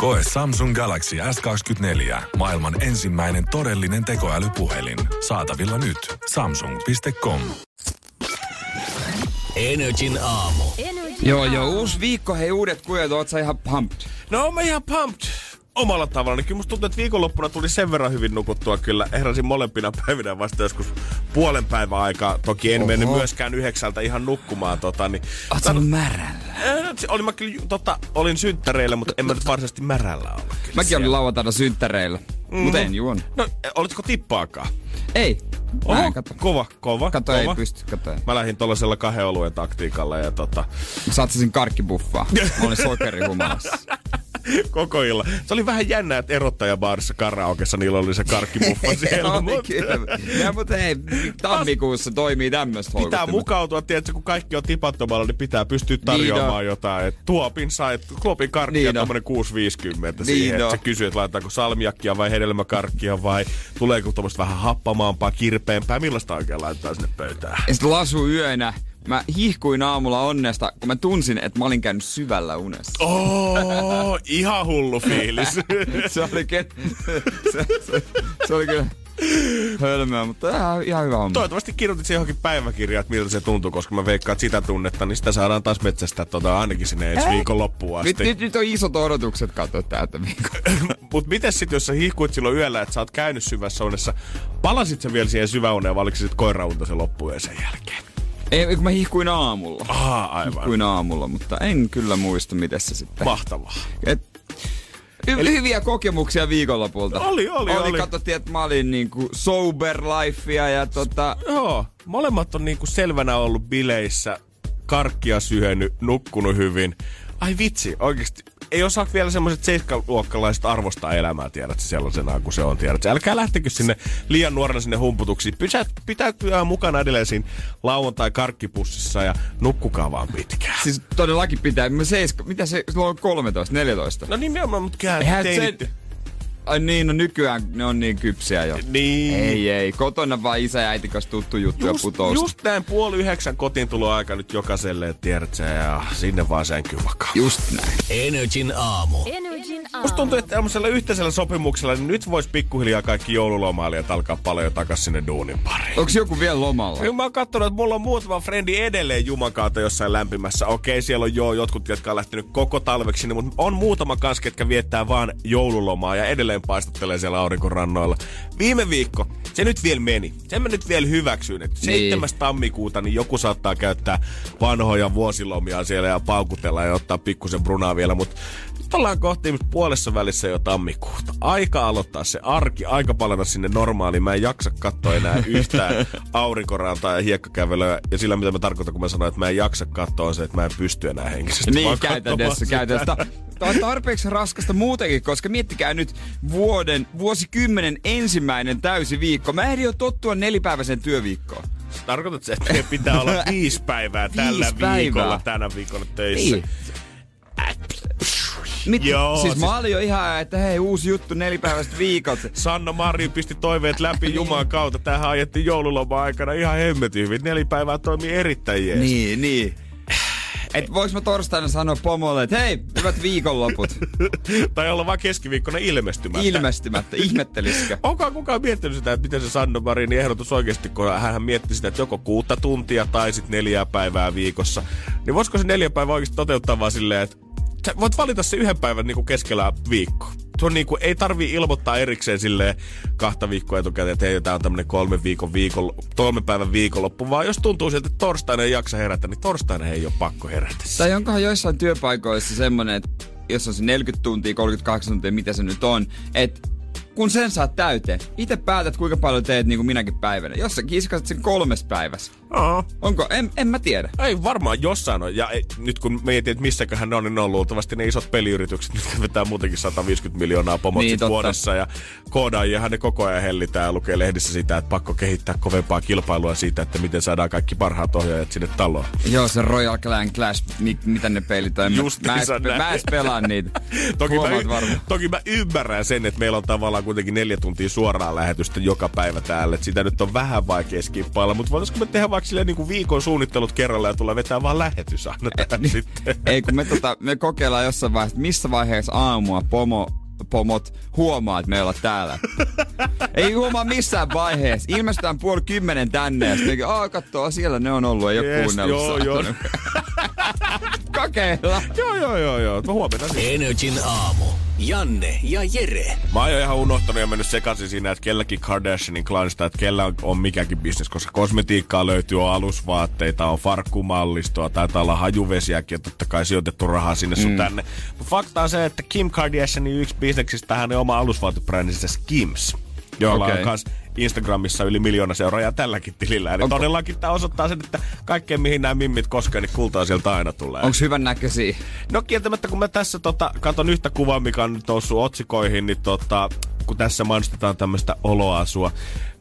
Koe Samsung Galaxy S24. Maailman ensimmäinen todellinen tekoälypuhelin. Saatavilla nyt. Samsung.com. Energin aamu. Joo, joo, uusi viikko, hei uudet kujat, oot sä ihan pumped? No mä ihan pumped omalla tavallaan. Kyllä musta tuntuu, että viikonloppuna tuli sen verran hyvin nukuttua kyllä. Heräsin molempina päivinä vasta joskus puolen päivän aikaa. Toki en Oho. mennyt myöskään yhdeksältä ihan nukkumaan. Tota, niin, Oot sä märällä? olin mä kyllä, tota, olin synttäreillä, mutta en mä nyt varsinaisesti märällä olla. Mäkin siellä. olin lauantaina synttäreillä, mm. mutta en juon. No, olitko tippaakaan? Ei. Oho, kato. kova, kova. Kato, kova. ei pysty, kato. Mä lähdin tollasella kahden oluen taktiikalla ja tota... Satsisin karkkibuffaa. Mä olin sokerihumalassa. koko illan. Se oli vähän jännä, että erottajabaarissa karaokessa niillä oli se karkkimuffa siellä. oli mutta... Ja, mutta hei, tammikuussa toimii tämmöistä Pitää mukautua, tiedätkö, kun kaikki on tipattomalla, niin pitää pystyä tarjoamaan niin jotain. Et tuopin sai, tuopin karkkia niin tommonen 6,50 siihen, niin että se kysyy, että laitetaanko salmiakkia vai hedelmäkarkkia vai tuleeko tuommoista vähän happamaampaa, kirpeämpää, millaista oikein laittaa sinne pöytään. Ja sitten lasu yönä Mä hihkuin aamulla onnesta, kun mä tunsin, että mä olin käynyt syvällä unessa. Oh, ihan hullu fiilis. se oli ket... se, se, se, oli kyllä hölmöä, mutta ihan, ihan hyvä homma. Toivottavasti kirjoitit se johonkin päiväkirjaan, että miltä se tuntuu, koska mä veikkaan, että sitä tunnetta, niin sitä saadaan taas metsästä tota, ainakin sinne ensi viikon loppuun asti. Nyt, nyt, nyt on isot odotukset katsoa täältä viikon. Mut miten sitten, jos sä hihkuit silloin yöllä, että sä oot käynyt syvässä unessa, palasit sä vielä siihen syväuneen vai oliko se sitten koiraunta se loppuun sen jälkeen? Ei, kun mä hihkuin aamulla. Aha, aivan. Hihkuin aamulla, mutta en kyllä muista, miten se sitten... Mahtavaa. Et, hy- Eli... Hyviä kokemuksia viikonlopulta. Oli, oli, oli. oli. Katsottiin, että mä olin niinku sober lifea ja tota... Joo, molemmat on niinku selvänä ollut bileissä, karkkia syönyt, nukkunut hyvin. Ai vitsi, oikeasti ei osaa vielä semmoiset seiskaluokkalaiset arvostaa elämää, tiedät sellaisenaan kuin se on, tiedät Älkää lähtekö sinne liian nuorena sinne humputuksiin. Pysä, pitää mukana edelleen siinä lauantai karkkipussissa ja nukkukaa vaan pitkään. Siis todellakin pitää. Mä seiska, mitä se, sulla on 13, 14? No nimenomaan, mutta teinit. Se, Ai niin, no nykyään ne on niin kypsiä jo. Niin. Ei, ei. Kotona vaan isä ja äiti kanssa tuttu juttu just, ja putous. Just näin puoli yhdeksän kotiin aika nyt jokaiselle, että tiedät sä, ja sinne vaan sänkyyn vakaan. Just näin. Energin aamu. Energin aamu. Musta tuntuu, että tämmöisellä yhteisellä sopimuksella, niin nyt vois pikkuhiljaa kaikki joululomailijat alkaa paljon takas sinne duunin pariin. Onko joku vielä lomalla? Kyllä mä oon katsonut, että mulla on muutama frendi edelleen Jumakaata jossain lämpimässä. Okei, siellä on jo jotkut, jotka on lähtenyt koko talveksi, mutta on muutama kans, ketkä viettää vaan joululomaa ja edelleen edelleen paistattelee siellä aurinkorannoilla. Viime viikko, se nyt vielä meni. Sen mä nyt vielä hyväksyn, että 7. Niin. tammikuuta niin joku saattaa käyttää vanhoja vuosilomia siellä ja paukutella ja ottaa pikkusen brunaa vielä, mutta nyt ollaan kohti puolessa välissä jo tammikuuta. Aika aloittaa se arki, aika palata sinne normaaliin. Mä en jaksa katsoa enää yhtään aurinkorantaa ja hiekkakävelyä. Ja sillä mitä mä tarkoitan, kun mä sanoin, että mä en jaksa katsoa, on se, että mä en pysty enää henkisesti Niin, käytännössä, käytännössä. Tämä on tarpeeksi raskasta muutenkin, koska miettikää nyt vuoden, vuosikymmenen ensimmäinen täysi viikko. Mä ehdin jo tottua nelipäiväisen työviikkoon. Tarkoitat se, että pitää olla viisi päivää tällä viisi päivää. viikolla, tänä viikolla töissä. Niin. Mit, Joo, siis, siis mä olin jo ihan, että hei, uusi juttu nelipäiväistä viikolta. Sanna Mari pisti toiveet läpi Jumalan kautta. Tähän ajettiin joululoma aikana ihan hemmetin hyvin. Nelipäivää toimii erittäin jees. Niin, niin. Et voiks mä torstaina sanoa pomolle, että hei, hyvät viikonloput. tai olla vaan keskiviikkona ilmestymättä. Ilmestymättä, ihmettelisikö? Onko kukaan miettinyt sitä, että miten se Sanno Marini ehdotus oikeasti, kun hän mietti sitä, että joko kuutta tuntia tai sitten neljää päivää viikossa. Niin voisiko se neljä päivää oikeasti toteuttaa vaan silleen, että sä voit valita se yhden päivän niin kuin keskellä viikkoa. On niin kuin, ei tarvi ilmoittaa erikseen sille kahta viikkoa etukäteen, että hei, tää on tämmönen kolme viikon viikon, kolmen päivän viikonloppu, vaan jos tuntuu siltä, että torstaina ei jaksa herätä, niin torstaina ei ole pakko herätä. Tai onkohan joissain työpaikoissa semmonen, että jos on se 40 tuntia, 38 tuntia, mitä se nyt on, että kun sen saat täyteen, itse päätät kuinka paljon teet niin kuin minäkin päivänä. Jos sä kiskaset sen kolmes päivässä. Aa. Onko? En, en mä tiedä. Ei varmaan jossain on. Ja ei, nyt kun mietin, että missäköhän ne on, niin ne on luultavasti ne isot peliyritykset, mitkä vetää muutenkin 150 miljoonaa pomot Niin, vuodessa. Ja koodaajiahan ne koko ajan hellitään ja lukee lehdissä sitä, että pakko kehittää kovempaa kilpailua siitä, että miten saadaan kaikki parhaat ohjaajat sinne taloon. Joo, se Royal Clan Clash, mi, mitä ne pelit on. En mä- mä, mä edes pelaan niitä. Toki mä, Huomaat y- varmaan. toki mä ymmärrän sen, että meillä on tavallaan kuitenkin neljä tuntia suoraa lähetystä joka päivä täällä. Että sitä nyt on vähän vaikea skippailla, mutta voitaisiko me tehdä vaikka silleen niin kuin viikon suunnittelut kerralla ja tulla vetää vaan lähetys aina tähän sitten. Ei, kun me, tota, me kokeillaan jossain vaiheessa, että missä vaiheessa aamua pomo, pomot huomaa, että me ollaan täällä. Ei huomaa missään vaiheessa. Ilmestytään puoli kymmenen tänne ja sitten, aah, kattoo, siellä ne on ollut, ei ole Yes, kuunnellut. joo, joo. Kokeillaan. joo, joo, joo, joo. Mä huomenna. Energin aamu. Janne ja Jere. Mä oon ihan unohtanut ja mennyt sekaisin siinä, että kelläkin Kardashianin klanista, että kellä on, on mikäkin bisnes, koska kosmetiikkaa löytyy, on alusvaatteita, on farkkumallistoa, taitaa olla hajuvesiäkin ja totta kai sijoitettu rahaa sinne sun tänne. Mutta fakta on se, että Kim Kardashianin yksi bisneksistä hänen oma alusvaatebrändinsä Skims, jolla Okei. on kans Instagramissa yli miljoona seuraajaa tälläkin tilillä. Eli Onko- todellakin tämä osoittaa sen, että kaikkeen mihin nämä mimmit koskee, niin kultaa sieltä aina tulee. Onko hyvän näköisiä? No kieltämättä, kun mä tässä tota, katon yhtä kuvaa, mikä on nyt noussut otsikoihin, niin tota, kun tässä mainostetaan tämmöistä oloasua.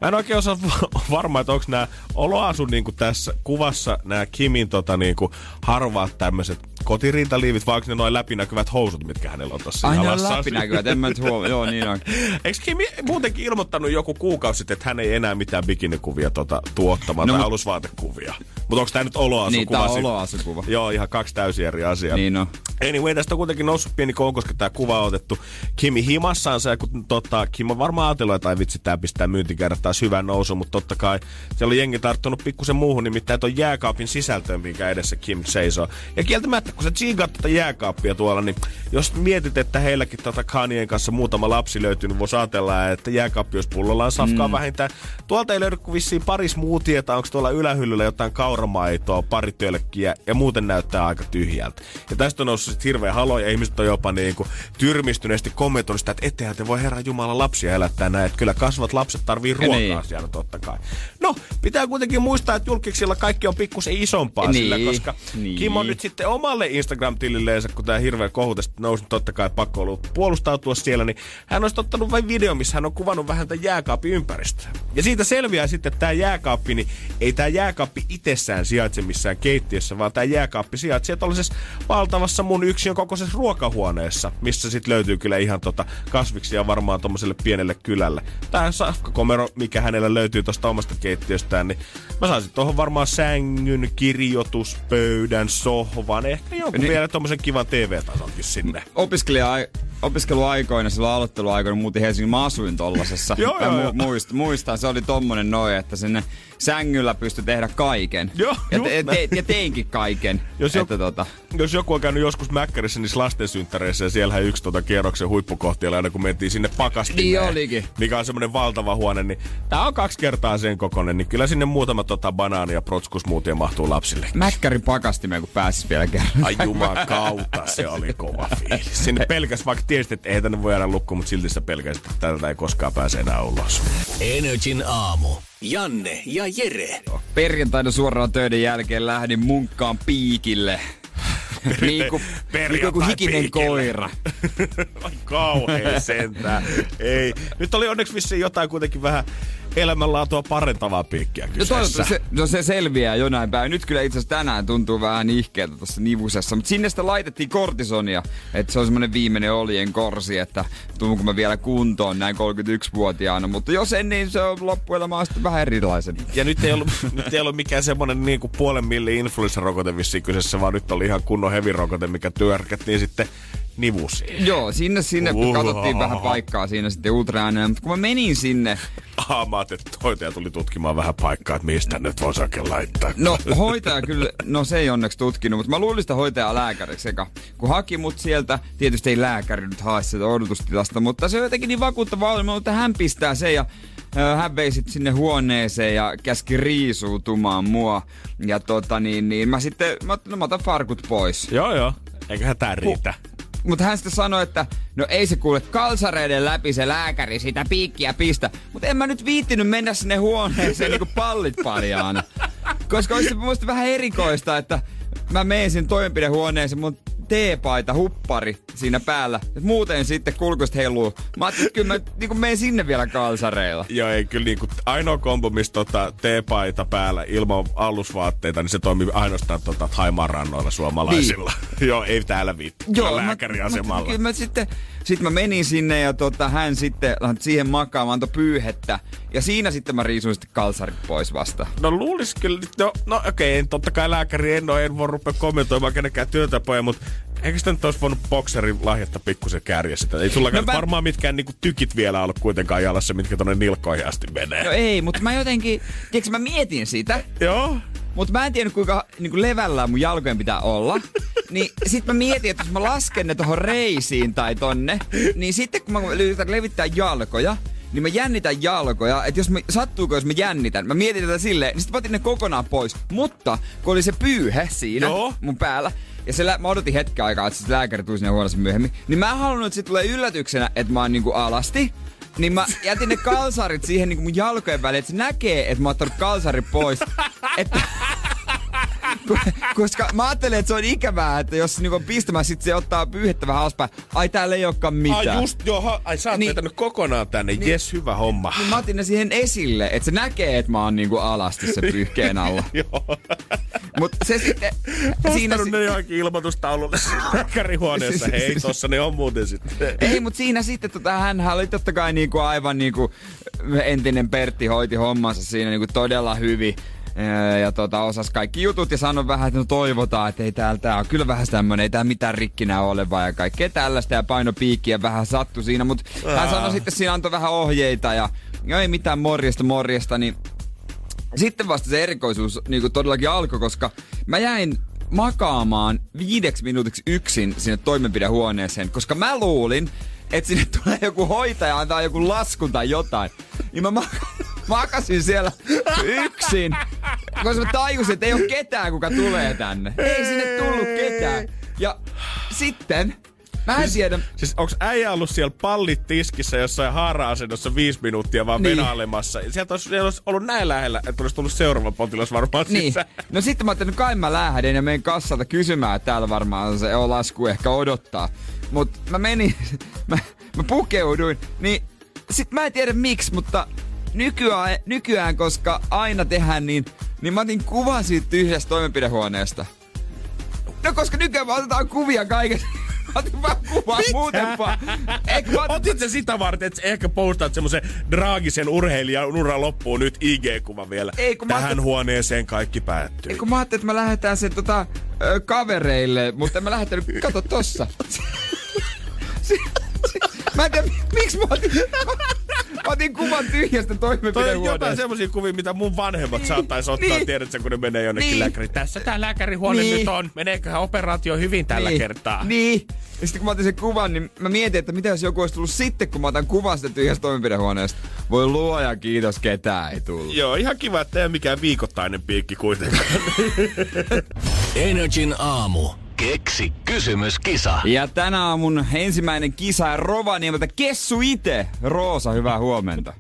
Mä en oikein osaa va- varma, että onko nämä oloasun niin tässä kuvassa nämä Kimin tota, niin kuin, harvaat tämmöiset kotirintaliivit, vai onko ne noin läpinäkyvät housut, mitkä hänellä on tossa Ai ne on läpinäkyvät, en mä nyt huomaa. Joo, niin on. Eikö Kimi muutenkin ilmoittanut joku kuukausi sitten, että hän ei enää mitään bikinikuvia tota, tuottamaan No, tai mut- alusvaatekuvia? Mutta onko tämä nyt oloasu Niin, tää on oloasukuva. Joo, ihan kaksi täysin eri asiaa. Niin on. Anyway, tästä on kuitenkin noussut pieni kohu, koska tämä kuva on otettu Kimi himassaansa. Ja kun tota, Kim on varmaan ajatellut, että vitsi, tämä pistää myyntikerrat taas hyvän nousu, mutta totta kai siellä on jengi tarttunut pikkusen muuhun, nimittäin tuon jääkaapin sisältöön, minkä edessä Kim seisoo. Ja kieltämättä, kun sä tsiigaat tätä jääkaappia tuolla, niin jos mietit, että heilläkin tota Kanien kanssa muutama lapsi löytyy, niin voisi ajatella, että jääkaappi olisi pullollaan safkaa mm. vähintään. Tuolta ei löydy kuin vissiin paris muu tietää, onko tuolla ylähyllyllä jotain kauramaitoa, pari tölkkiä ja muuten näyttää aika tyhjältä. Ja tästä on noussut sit hirveä halo ja ihmiset on jopa niin kuin tyrmistyneesti kommentoinut sitä, että ettehän te voi herran Jumala lapsia elättää näin, että kyllä kasvat lapset tarvii ruokaa niin. siellä totta kai. No, pitää kuitenkin muistaa, että julkiksilla kaikki on pikkusen isompaa Niin, sillä, koska niin. Kim on nyt sitten omalle Instagram-tililleensä, kun tämä hirveä kohu tästä nousi, niin totta kai pakko ollut puolustautua siellä, niin hän olisi ottanut vain video, missä hän on kuvannut vähän tämän jääkaapin ympäristöä. Ja siitä selviää sitten, että tämä jääkaappi, niin ei tämä jääkaappi itsessään sijaitse missään keittiössä, vaan tämä jääkaappi sijaitsee tuollaisessa valtavassa mun yksion kokoisessa ruokahuoneessa, missä sitten löytyy kyllä ihan tota kasviksia varmaan tuommoiselle pienelle kylälle. Tämä safkakomero, mikä hänellä löytyy tuosta omasta keittiöstään, niin mä saisin tuohon varmaan sängyn, kirjoituspöydän, sohvan, ehkä jonkun Niin. vielä tuommoisen kivan TV-tasonkin sinne. opiskelija opiskeluaikoina, silloin aloitteluaikoina muutin Helsingin, mä asuin tollasessa. Joo, joo, mu-. Muist, muistan, se oli tommonen noin, että sinne sängyllä pystyi tehdä kaiken. Joo, ja, te, te, ja teinkin kaiken. Jos että joku- tota, Jos joku on käynyt joskus Mäkkärissä niissä lastensynttäreissä ja siellähän yksi tota kierroksen huippukohti oli aina kun mentiin sinne pakastimeen. Niin olikin. Mikä on semmoinen valtava huone, niin tää on kaksi kertaa sen kokoinen, niin kyllä sinne muutama tota banaani ja protskusmuutia mahtuu lapsille. Mäkkärin pakastimeen, kun pääsis vielä kerran. Ai juman kautta, se oli kova fiilis. Sinne pelkäs, vaikka tiesit, että ei tänne voi jäädä lukkoon, mutta silti sä pelkäsit, että täältä ei koskaan pääse enää ulos. Energin aamu. Janne ja Jere. Perjantaina suoraan töiden jälkeen lähdin munkkaan piikille. niin kuin, niin kuin hikinen Perjantai-piikille. koira. Ai kauhea sentään. Ei. Nyt oli onneksi vissiin jotain kuitenkin vähän elämänlaatua parantavaa piikkiä No, kyseessä. toivottavasti se, no se selviää jonain päivänä. Nyt kyllä itse asiassa tänään tuntuu vähän ihkeeltä tuossa nivusessa. Mutta sinne sitä laitettiin kortisonia. Että se on semmonen viimeinen oljen korsi, että tuunko mä vielä kuntoon näin 31-vuotiaana. Mutta jos en, niin se on loppuelämä on sitten vähän erilaisen. Ja nyt ei ollut, nyt ei ollut mikään semmonen niinku puolen milli influenssarokote vissiin kyseessä, vaan nyt oli ihan kunnon hevirokote, mikä työärkättiin sitten nivusiin. Joo, sinne sinne Uhuh. katsottiin vähän paikkaa siinä sitten ultraääneen. Mutta kun mä menin sinne, Aamaat, että hoitaja tuli tutkimaan vähän paikkaa, että mistä nyt voisi oikein laittaa. No hoitaja kyllä, no se ei onneksi tutkinut, mutta mä luulin sitä hoitajaa lääkäriksi eka. Kun haki mut sieltä, tietysti ei lääkäri nyt hae sitä odotustilasta, mutta se on jotenkin niin vakuuttava oli, mutta hän pistää sen ja hän vei sit sinne huoneeseen ja käski riisuutumaan mua. Ja tota niin, niin mä sitten, mä, no, mä otan farkut pois. Joo, joo. Eiköhän tää riitä. Mutta hän sitten sanoi, että no ei se kuule kalsareiden läpi se lääkäri sitä piikkiä pistä. Mutta en mä nyt viittinyt mennä sinne huoneeseen niinku pallit paljaana. Koska olisi muista vähän erikoista, että mä menen sinne toimenpidehuoneeseen, mun teepaita, huppari siinä päällä. Et muuten sitten kulkusta heiluu. Mä ajattelin, että kyllä mä niin menen sinne vielä kalsareilla. Joo, ei kyllä niinku ainoa kombo, missä tota, teepaita päällä ilman alusvaatteita, niin se toimii ainoastaan tota, Haimaan rannoilla suomalaisilla. Niin. Joo, ei täällä viitti. Joo, lääkäriasemalla. Mä, mä, mä, sitten, sitten mä menin sinne ja tota, hän sitten siihen makaamaan antoi pyyhettä. Ja siinä sitten mä riisuin sitten kalsarit pois vasta. No luulis kyllä, no, no okei, okay, totta kai lääkäri en ole, en voi rupea kommentoimaan kenenkään työtapoja, mutta eikö sitä nyt olisi voinut bokserin lahjatta pikkusen kärjä sitä? Ei sulla no mä... varmaan mitkään niinku tykit vielä ollut kuitenkaan jalassa, mitkä tonne nilkkoihin asti menee. No ei, mutta mä jotenkin, tiedätkö mä mietin sitä. Joo. Mutta mä en tiedä kuinka niin levällä mun jalkojen pitää olla. niin sit mä mietin, että jos mä lasken ne tohon reisiin tai tonne, niin sitten kun mä levittää jalkoja, niin mä jännitän jalkoja, että jos mä, sattuuko jos mä jännitän, mä mietin tätä silleen, niin sitten mä otin ne kokonaan pois. Mutta kun oli se pyyhe siinä Joo. mun päällä, ja se, mä odotin hetken aikaa, että se lääkäri tuli sinne huoneeseen myöhemmin, niin mä en halunnut, että se tulee yllätyksenä, että mä oon niinku alasti. Niin mä jätin ne kalsarit siihen niinku mun jalkojen väliin, että se näkee, että mä oon ottanut kalsarit pois. että koska mä ajattelen, että se on ikävää, että jos niinku pistämään, sit se ottaa pyyhettä vähän alaspäin. Ai täällä ei olekaan mitään. Ai just, joo, ai sä oot niin, kokonaan tänne, niin, jes hyvä homma. Niin mä otin ne siihen esille, että se näkee, että mä oon niinku alasti se pyyhkeen alla. joo. Mut se sitten... siinä si- ne johonkin ilmoitustaululle lääkärihuoneessa. Hei, tossa ne on muuten sitten. Ei, mut siinä sitten tota, hän oli totta kai niinku aivan niinku entinen Pertti hoiti hommansa siinä niinku todella hyvin ja tota, osas kaikki jutut ja sanoi vähän, että no toivotaan, että ei täällä tää on kyllä vähän tämmönen, ei tää mitään rikkinä ole vai ja kaikkea tällaista ja paino piikkiä vähän sattu siinä, mutta hän sanoi sitten siinä antoi vähän ohjeita ja, ja ei mitään morjesta morjesta, niin sitten vasta se erikoisuus niin kuin todellakin alkoi, koska mä jäin makaamaan viideksi minuutiksi yksin sinne toimenpidehuoneeseen, koska mä luulin, että sinne tulee joku hoitaja antaa joku laskun tai jotain. Niin mä makasin siellä yksin, koska mä tajusin, että ei ole ketään, kuka tulee tänne. Ei sinne tullut ketään. Ja sitten Mä en siis, tiedä. Siis onks äijä ollut siellä pallit tiskissä jossain haara-asennossa viisi minuuttia vaan niin. venailemassa? Sieltä olisi, olisi, ollut näin lähellä, että olisi tullut seuraava potilas varmaan niin. sisään. No sitten mä ajattelin, kai mä lähden ja menen kassalta kysymään, että täällä varmaan se on lasku ehkä odottaa. Mut mä menin, mä, mä pukeuduin, niin sit mä en tiedä miksi, mutta nykyään, nykyään koska aina tehdään niin, niin mä otin kuvan siitä tyhjästä toimenpidehuoneesta. No koska nykyään mä otetaan kuvia kaikesta. Otin vaan kuvaa muutenpa. Eikö mä... Otit se sitä varten, että ehkä postaat semmoisen draagisen urheilijan ura loppuun nyt IG-kuva vielä. Ei, kun Tähän mä huoneeseen kaikki päättyy. Ei, kun mä ajattelin, että mä lähetään sen tota, ö, kavereille, mutta en mä lähettänyt. Kato tossa. Mä en tiedä, miksi mä otin, mä otin kuvan tyhjästä toimenpidehuoneesta. Toi jotain semmosia kuvia, mitä mun vanhemmat niin, saattaisi ottaa, niin, tiedätkö, kun ne menee jonnekin niin, lääkäriin. Tässä tää lääkärihuone niin, nyt on. Meneeköhän operaatio hyvin tällä niin, kertaa? Niin. Ja sitten kun mä otin sen kuvan, niin mä mietin, että mitä jos joku olisi tullut sitten, kun mä otan kuvan sitä tyhjästä toimenpidehuoneesta. Voi luoja kiitos, ketään ei tullut. Joo, ihan kiva, että ei ole mikään viikoittainen piikki kuitenkaan. Energin aamu. Keksi kysymyskisa. Ja tänä aamun ensimmäinen kisa Rovaniemeltä Kessu ite. Roosa, hyvää huomenta.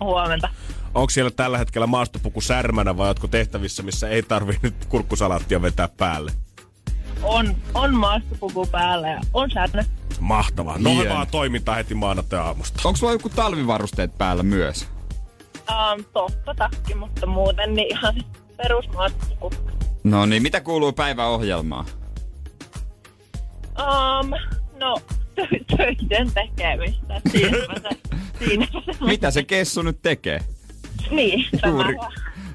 Huomenta. Onko siellä tällä hetkellä maastopuku särmänä vai oletko tehtävissä, missä ei tarvi nyt kurkkusalaattia vetää päälle? On, on maastopuku päällä ja on särmä. Mahtavaa. Noivaa toimintaa heti maanantai aamusta. Onko sulla joku talvivarusteet päällä myös? Um, totta takki, mutta muuten niin ihan perusmaastopuku. No niin, mitä kuuluu päiväohjelmaan? Um, no, töiden tekemistä. Siinä se, siinä se. Mitä se kessu nyt tekee? Niin, Juuri,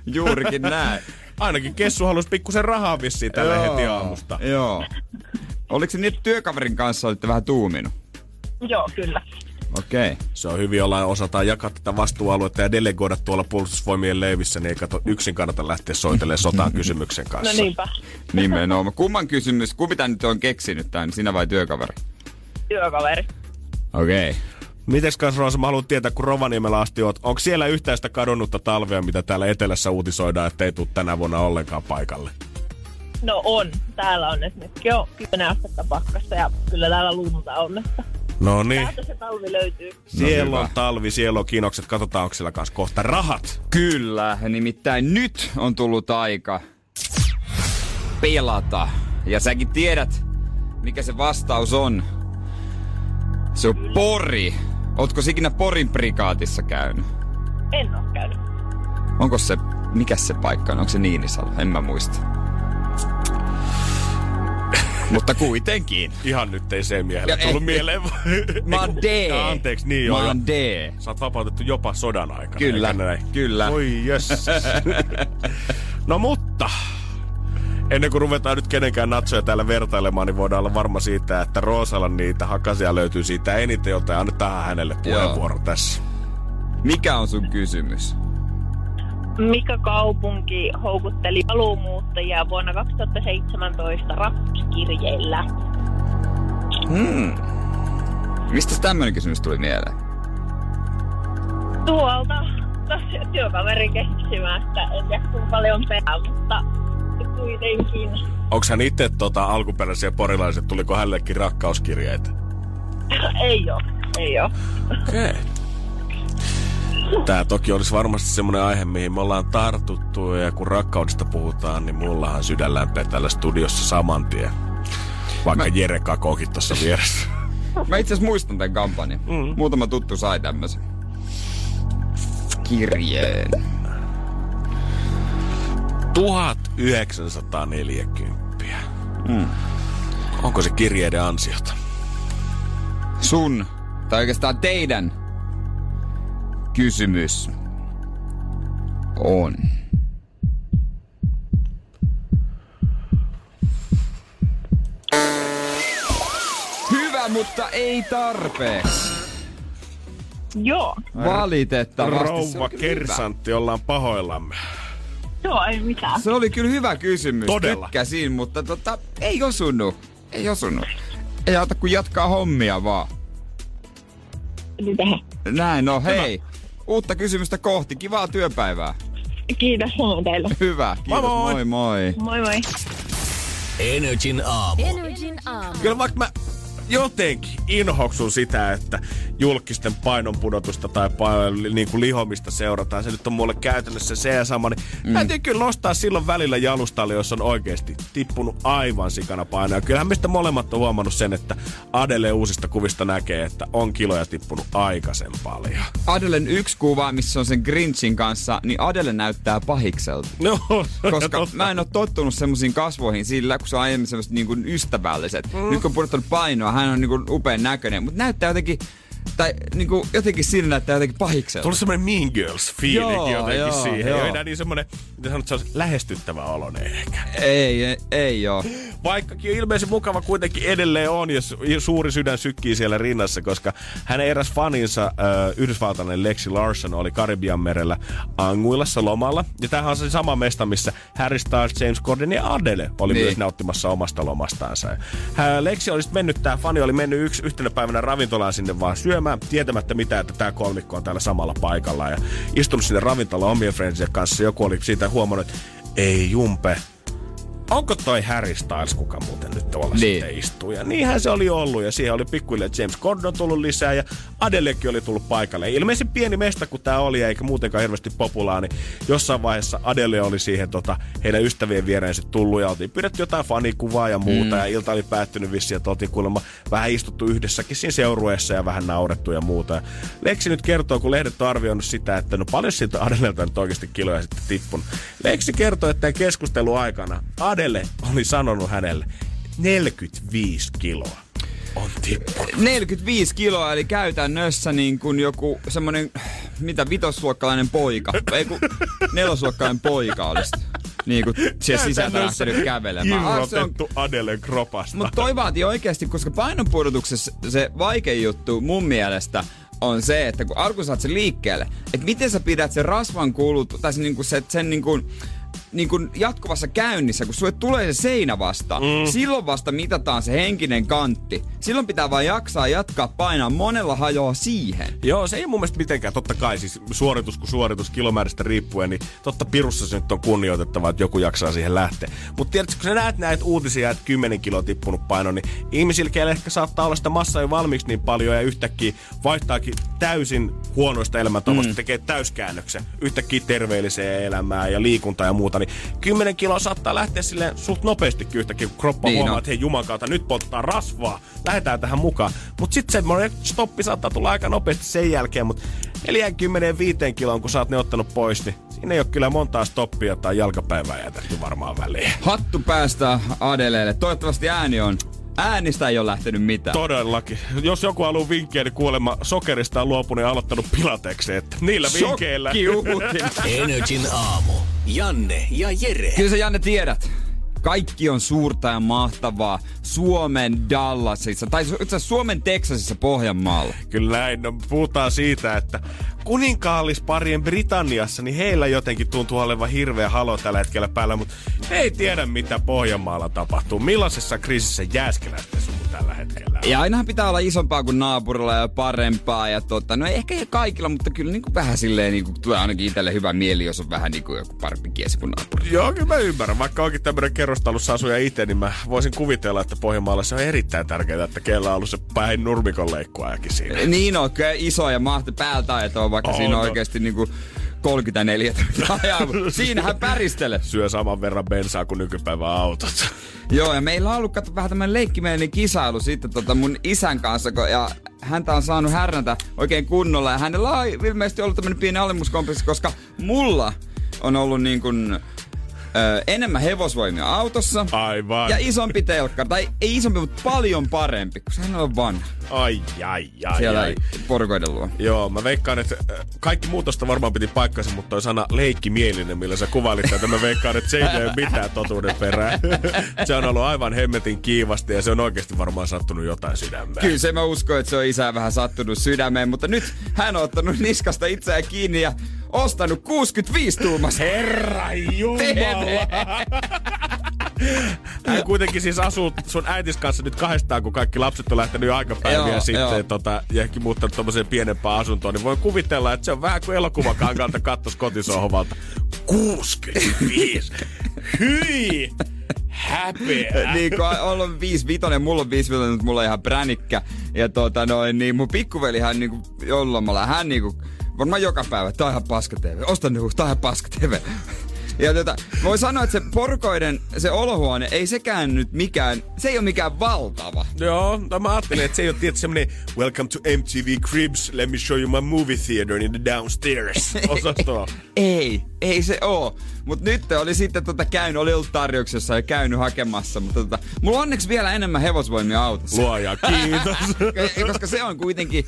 juurikin näin. Ainakin kessu halusi pikkusen rahaa vissiin tällä heti aamusta. Joo. Oliko se niin, että työkaverin kanssa olitte vähän tuuminut? Joo, kyllä. Okei. Okay. Se on hyvin olla osataan jakaa tätä vastuualuetta ja delegoida tuolla puolustusvoimien leivissä, niin ei kato yksin kannata lähteä soitelemaan sotaan kysymyksen kanssa. No niinpä. Nimenomaan. Kumman kysymys, kumpi nyt on keksinyt tämän, sinä vai työkaveri? Työkaveri. Okei. Okay. Mites kanssa Roosa, mä haluan tietää, kun Rovaniemellä asti oot, onko siellä yhtään sitä kadonnutta talvea, mitä täällä etelässä uutisoidaan, että ei tule tänä vuonna ollenkaan paikalle? No on. Täällä on esimerkiksi jo 10 astetta pakkasta ja kyllä täällä lunta on. Että No niin. täältä se talvi löytyy. Siellä hyvä. on talvi, siellä on kinokset. Katsotaan, onko siellä kanssa kohta rahat. Kyllä, nimittäin nyt on tullut aika pelata. Ja säkin tiedät, mikä se vastaus on. Se on Pori. Ootko sä ikinä Porin prikaatissa käynyt? En ole käynyt. Onko se, mikä se paikka on? Onko se Niinisalo? En mä muista. Mutta kuitenkin. Ihan nyt ei se miehelle Ja tullut ei- mieleen. Mä oon D. Ja Anteeksi, niin Mä joo. oon D. Sä oot vapautettu jopa sodan aikana. Kyllä, näin? kyllä. Oi jes. no mutta, ennen kuin ruvetaan nyt kenenkään natsoja täällä vertailemaan, niin voidaan olla varma siitä, että Roosalla niitä hakasia löytyy siitä eniten, joten annetaan hänelle puheenvuoro tässä. Mikä on sun kysymys? Mikä kaupunki houkutteli paluumuuttajia vuonna 2017 rappuskirjeillä? Hmm. Mistä tämmönen kysymys tuli mieleen? Tuolta no, työkaveri keksimästä. En tiedä kuinka paljon perää, mutta kuitenkin. Onko hän itse tota, alkuperäisiä porilaiset, tuliko hänellekin rakkauskirjeitä? ei oo, ei oo. Okei. Okay. Tää toki olisi varmasti semmoinen aihe, mihin me ollaan tartuttu ja kun rakkaudesta puhutaan, niin mullahan sydän lämpee täällä studiossa saman tien. Vaikka Mä... Jere kakookin tuossa vieressä. Mä itse asiassa muistan tämän kampanjan. Mm. Muutama tuttu sai tämmösen kirjeen. 1940. Mm. Onko se kirjeiden ansiota? Sun, tai oikeastaan teidän kysymys on. Hyvä, mutta ei tarpeeksi. Joo, Valitettavasti. Rouva kyllä hyvä. kersantti, ollaan pahoillamme. joo, ei mitään. Se oli kyllä hyvä kysymys. Todella. Tykkäsin, mutta tota, ei osunut. Ei osunut. Ei auta kuin jatkaa hommia vaan. Mitä? Näin, no hei. Uutta kysymystä kohti. Kivaa työpäivää. Kiitos samoin teille. Hyvä. Kiitos. moi. moi. moi. Moi moi. Energin aamu. Energin aamu. Kyllä vaikka mä jotenkin inhoksun sitä, että julkisten painonpudotusta tai pa- niin kuin lihomista seurataan. Se nyt on mulle käytännössä se ja sama. Niin mm. Täytyy kyllä nostaa silloin välillä jalustalle, jos on oikeasti tippunut aivan sikana painoa. Kyllähän meistä molemmat on huomannut sen, että Adele uusista kuvista näkee, että on kiloja tippunut aikaisen paljon. Adelen yksi kuva, missä on sen Grinchin kanssa, niin Adele näyttää pahikselta. No, Koska totta. mä en ole tottunut semmoisiin kasvoihin sillä, kun se on aiemmin semmoiset niin ystävälliset. Mm. Nyt kun on pudottanut painoa, hän on niin kuin upean näköinen, mutta näyttää jotenkin, tai niin kuin jotenkin sillä näyttää jotenkin pahikselta. Tuli semmoinen Mean Girls fiilinki Joo, jotenkin joo, siihen. joo. Ei enää niin semmoinen, mitä sanot, se on lähestyttävä oloinen ehkä. Ei, ei, ei oo. Vaikkakin ilmeisen mukava kuitenkin edelleen on ja su- ja suuri sydän sykkii siellä rinnassa, koska hänen eräs faninsa, äh, yhdysvaltalainen Lexi Larson, oli Karibian merellä Anguillassa lomalla. Ja tämähän on se sama mesta, missä Harry Styles, James Corden ja Adele oli Niin. myös nauttimassa omasta lomastaansa. Hän, Lexi oli sitten mennyt, tämä fani oli mennyt yksi, yhtenä päivänä ravintolaan sinne vaan syömään, tietämättä mitä, että tämä kolmikko on täällä samalla paikalla. Ja istunut sinne ravintolaan omien friendsien kanssa. Joku oli siitä huomannut, että ei jumpe, onko toi Harry Styles, kuka muuten nyt tuolla Niin. sitten istuu. Ja niinhän se oli ollut ja siihen oli pikkuhiljaa James Corden tullut lisää ja Adelekin oli tullut paikalle. Ilmeisesti pieni mesta kun tämä oli eikä muutenkaan hirveästi populaa, niin jossain vaiheessa Adele oli siihen tota, heidän ystävien viereensä tullut ja oltiin pyydetty jotain fanikuvaa ja muuta mm. ja ilta oli päättynyt vissiin, että oltiin kuulemma vähän istuttu yhdessäkin siinä seurueessa ja vähän naurettu ja muuta. Ja Lexi nyt kertoo, kun lehdet on arvioinut sitä, että no paljon siltä Adelelta nyt oikeasti kiloja sitten tippunut. Lexi kertoo, että tämän keskustelun aikana Adele oli sanonut hänelle 45 kiloa on tippunut. 45 kiloa, eli käytännössä niin kuin joku semmonen, mitä vitosluokkalainen poika, ei kun nelosluokkalainen poika olisi niin kuin siellä sisältä lähtenyt kävelemään. Ah, se on Adelen kropasta. Mutta toi vaatii oikeasti, koska painonpudotuksessa se vaikein juttu mun mielestä on se, että kun alkuun saat sen liikkeelle, että miten sä pidät sen rasvan kulut, tai sen, niinku, se, sen niinku, niin kuin jatkuvassa käynnissä, kun sulle tulee se seinä vasta, mm. silloin vasta mitataan se henkinen kantti. Silloin pitää vaan jaksaa jatkaa painaa. Monella hajoaa siihen. Joo, se ei mun mielestä mitenkään. Totta kai siis suoritus kuin suoritus kilomääristä riippuen, niin totta pirussa se nyt on kunnioitettavaa, että joku jaksaa siihen lähteä. Mutta tiedätkö, kun sä näet näitä uutisia, että 10 kiloa tippunut paino, niin ihmisillä, keillä ehkä saattaa olla sitä massaa jo valmiiksi niin paljon ja yhtäkkiä vaihtaakin täysin huonoista elämäntavoista, mm. tekee täyskäännöksen yhtäkkiä terveelliseen elämään ja liikuntaa ja muuta, niin 10 kiloa saattaa lähteä silleen suht nopeasti yhtäkkiä, kun kroppa niin huomaa, että hei juman kautta, nyt polttaa rasvaa, lähdetään tähän mukaan. Mutta sitten semmoinen stoppi saattaa tulla aika nopeasti sen jälkeen, mutta 45 kiloon, kun sä oot ne ottanut pois, niin siinä ei ole kyllä montaa stoppia tai jalkapäivää jätetty varmaan väliin. Hattu päästä Adeleelle. Toivottavasti ääni on Äänistä ei ole lähtenyt mitään. Todellakin. Jos joku haluaa vinkkejä, niin kuulemma sokerista on luopunut ja aloittanut pilateksi. Että niillä vinkkeillä. Energin aamu. Janne ja Jere. Kyllä sä Janne tiedät. Kaikki on suurta ja mahtavaa Suomen Dallasissa, tai itse Suomen Texasissa Pohjanmaalla. Kyllä näin. No, puhutaan siitä, että kuninkaallisparien Britanniassa, niin heillä jotenkin tuntuu olevan hirveä halo tällä hetkellä päällä, mutta he ei tiedä, mitä Pohjanmaalla tapahtuu. Millaisessa kriisissä Jääskeläistä sun tällä hetkellä Ja ainahan pitää olla isompaa kuin naapurilla ja parempaa. Ja tota, no ehkä ei kaikilla, mutta kyllä niin kuin vähän silleen niin kuin, tulee ainakin itselle hyvä mieli, jos on vähän niin kuin joku parempi kiesi kuin naapuri. Joo, kyllä mä ymmärrän. Vaikka onkin tämmöinen kerrostalossa asuja itse, niin mä voisin kuvitella, että Pohjanmaalla se on erittäin tärkeää, että kellä on ollut se päin nurmikon leikkuajakin siinä. Niin on, kyllä iso ja mahti päältä, että on vaikka on, siinä on oikeasti niin kuin 34 Siinä hän päristelee. Syö saman verran bensaa kuin nykypäivän autot. Joo, ja meillä on ollut vähän tämmöinen leikkimielinen kisailu sitten tota mun isän kanssa, kun, ja häntä on saanut härnätä oikein kunnolla. Ja hänellä on ilmeisesti ollut tämmöinen pieni alemmuskompleksi, koska mulla on ollut niin kuin ö, enemmän hevosvoimia autossa. Aivan. Ja isompi telkka. Tai ei isompi, mutta paljon parempi, koska hän on vanha. Ai, ai, ai, Siellä ai. porukoiden luo. Joo, mä veikkaan, että kaikki muutosta varmaan piti paikkansa, mutta toi sana leikkimielinen, millä sä kuvailit tätä, mä veikkaan, että se ei ole mitään totuuden perää. se on ollut aivan hemmetin kiivasti ja se on oikeasti varmaan sattunut jotain sydämeen. Kyllä se mä uskon, että se on isää vähän sattunut sydämeen, mutta nyt hän on ottanut niskasta itseään kiinni ja ostanut 65 tuumassa. Herra Jumala! Hän kuitenkin siis asuu sun äitis kanssa nyt kahdestaan, kun kaikki lapset on lähtenyt aikapäiviä joo, sitten joo. Tota, ja ehkä muuttanut tommoseen pienempään asuntoon, niin voi kuvitella, että se on vähän kuin elokuvakankalta kattos kotisohvalta. 65! Hyi! Häpeä. niin kun on ollut 5 vitonen, mulla on 5 vitonen, mutta mulla on ihan pränikkä. Ja tota noin, niin mun pikkuvelihän niinku joululomalla, hän niinku varmaan joka päivä, tää on ihan paska TV, osta nyt tää on ihan paska TV. Ja tota, voi sanoa, että se porkoiden, se olohuone, ei sekään nyt mikään, se ei ole mikään valtava. Joo, no mä ajattelin, että se ei ole tietysti semmonen Welcome to MTV Cribs, let me show you my movie theater in the downstairs osastoa. ei, ei se oo. Mut nyt oli sitten tota käynyt, oli ollut tarjouksessa ja käynyt hakemassa. Mutta tota, mulla on onneksi vielä enemmän hevosvoimia autossa. Luoja, kiitos. Koska se on kuitenkin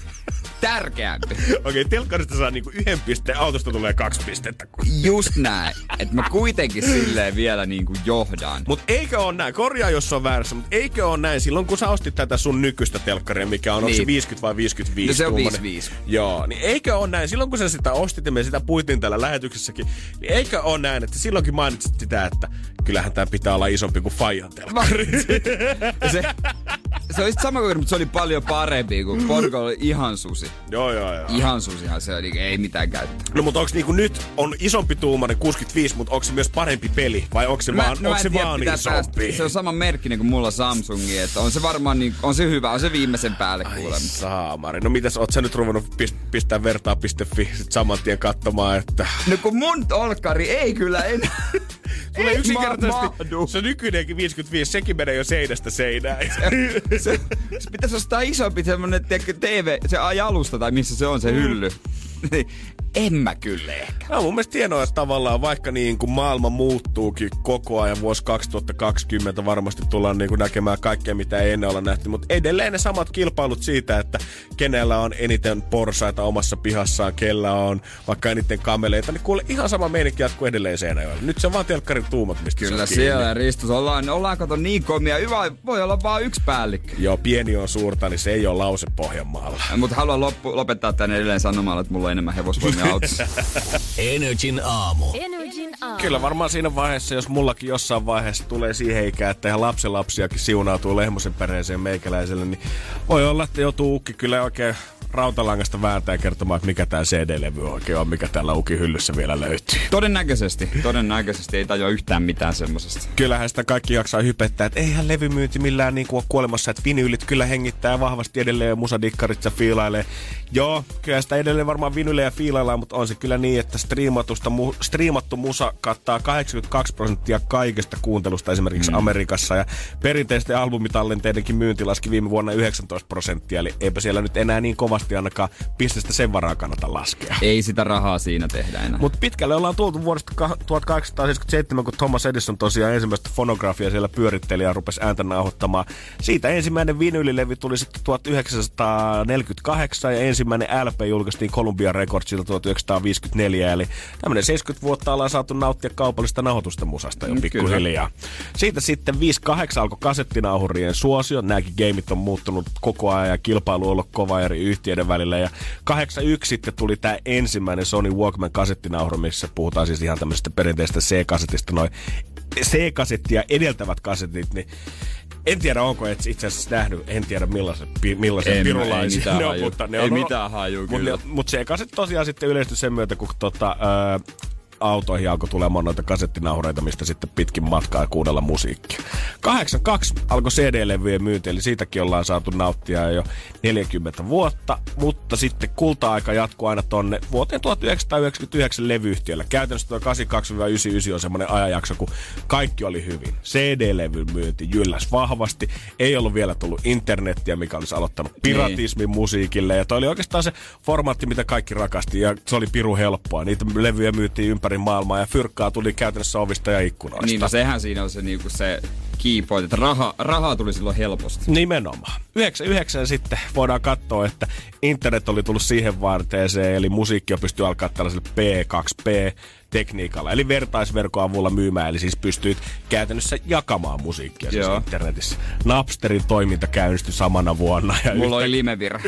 tärkeämpi. Okei, okay, telkkarista saa niinku yhden pisteen, autosta tulee kaksi pistettä. Just näin. Että mä kuitenkin silleen vielä niinku johdan. Mut eikö on näin, korjaa jos on väärässä, mutta eikö on näin silloin kun sä ostit tätä sun nykyistä telkkaria, mikä on, niin. onko se 50 vai 55? No se on 55. Joo, niin eikö on näin, silloin kun sä sitä ostit ja me sitä puitin täällä lähetyksessäkin, niin eikö on näin, että silloinkin mainitsit sitä, että kyllähän tämä pitää olla isompi kuin Fajan telkkari. se, se oli sama kuin, mutta se oli paljon parempi, kuin Porko oli ihan susi. Joo, joo, joo. Ihan susihan se oli, ei mitään käyttää. No mutta onko niinku nyt on isompi tuumari 65, mutta onko se myös parempi peli? Vai onko se mä, vaan, no, onko se tiedä, vaan isompi? Päästä. Se on sama merkkinen kuin mulla Samsungi, että on se varmaan niin, on se hyvä, on se viimeisen päälle kuulemma. Saamari. No mitäs, oot sä nyt ruvennut pistää vertaa.fi sit saman tien katsomaan, että... No kun mun olkari ei kyllä enää... Tulee yksinkertaisesti, se nykyinenkin 55, sekin menee jo seinästä seinään. Se, se, pitäisi ostaa isompi semmonen tiedätkö, TV, se alusta tai missä se on se hylly. Mm. En mä kyllä ehkä. No mun mielestä hienoa, että tavallaan vaikka niin kuin maailma muuttuukin koko ajan vuosi 2020 varmasti tullaan niin kuin näkemään kaikkea, mitä ei ennen olla nähty, mutta edelleen ne samat kilpailut siitä, että kenellä on eniten porsaita omassa pihassaan, kellä on vaikka eniten kameleita, niin kuule ihan sama meininki jatkuu edelleen Seinäjoella. Nyt se on vaan telkkarin tuumat, mistä Kyllä se siellä Ristus, ollaan, ollaan kato niin komia, hyvä, voi olla vaan yksi päällikkö. Joo, pieni on suurta, niin se ei ole lause Pohjanmaalla. Mutta haluan loppu, lopettaa tänne edelleen sanomalla, että mulla on enemmän hevosvoimia autossa. Energin aamu. Energin aamu. Kyllä varmaan siinä vaiheessa, jos mullakin jossain vaiheessa tulee siihen ikään, että ihan lapsenlapsiakin siunautuu Lehmosen perheeseen meikäläiselle, niin voi olla, että joutuu ukki kyllä oikein rautalangasta vääntää kertomaan, että mikä tämä CD-levy oikein on, mikä täällä ukin hyllyssä vielä löytyy. Todennäköisesti, todennäköisesti ei tajua yhtään mitään semmosesta. Kyllähän sitä kaikki jaksaa hypettää, että eihän levymyynti millään niin kuin ole kuolemassa, että vinyylit kyllä hengittää vahvasti edelleen ja musadikkarit ja fiilailee. Joo, kyllä sitä edelleen varmaan vinylejä fiilaillaan, mutta on se kyllä niin, että striimatusta, mu, striimattu musa kattaa 82 prosenttia kaikesta kuuntelusta esimerkiksi mm. Amerikassa ja perinteisten albumitallenteidenkin myynti laski viime vuonna 19 prosenttia, eli eipä siellä nyt enää niin kovasti ainakaan pistestä sen varaa kannata laskea. Ei sitä rahaa siinä tehdä enää. Mutta pitkälle ollaan tultu vuodesta ka- 1877, kun Thomas Edison tosiaan ensimmäistä fonografiaa siellä pyöritteli ja rupesi ääntä nauhoittamaan. Siitä ensimmäinen vinylilevy tuli sitten 1948 ja ensimmäinen LP julkaistiin Columbia Recordsilta 1954. Eli tämmöinen 70 vuotta ollaan saatu nauttia kaupallista nauhoitusta musasta jo Mm, pikkuhiljaa. Siitä sitten 58 alkoi kasettinauhurien suosio. Nämäkin gameit on muuttunut koko ajan ja kilpailu on ollut kova eri yhtiöiden välillä. Ja 81 sitten tuli tämä ensimmäinen Sony Walkman kasettinauhuri, missä puhutaan siis ihan tämmöisestä perinteistä C-kasetista. Noin C-kasettia edeltävät kasetit, niin en tiedä, onko et itse asiassa nähnyt, en tiedä millaisen, pi, millaisen En, pirulaisia ne on, haju. mutta ne Ei on mitään haju, kyllä. Mutta mut se kaset tosiaan sitten yleistyi sen myötä, kun tota, ää, autoihin alkoi tulemaan noita kasettinauhureita, mistä sitten pitkin matkaa kuunnella musiikkia. 82 alkoi CD-levyjen myynti, eli siitäkin ollaan saatu nauttia jo 40 vuotta, mutta sitten kulta-aika jatkuu aina tonne vuoteen 1999 levyyhtiöllä. Käytännössä tuo 82-99 on semmoinen ajanjakso, kun kaikki oli hyvin. CD-levyn myynti jylläs vahvasti. Ei ollut vielä tullut internettiä, mikä olisi aloittanut piratismin musiikille. Ja toi oli oikeastaan se formaatti, mitä kaikki rakasti. Ja se oli piru helppoa. Niitä levyjä myytiin ympäri maailmaa ja fyrkkaa tuli käytännössä ovista ja ikkunoista. Niin, no sehän siinä on se, niinku se key point, että raha, rahaa tuli silloin helposti. Nimenomaan. 99 sitten voidaan katsoa, että internet oli tullut siihen varteeseen, eli musiikkia pystyy alkaa tällaisella P2P tekniikalla, eli vertaisverkon avulla myymään, eli siis pystyy käytännössä jakamaan musiikkia siis Joo. internetissä. Napsterin toiminta käynnistyi samana vuonna. Ja Mulla oli limevira.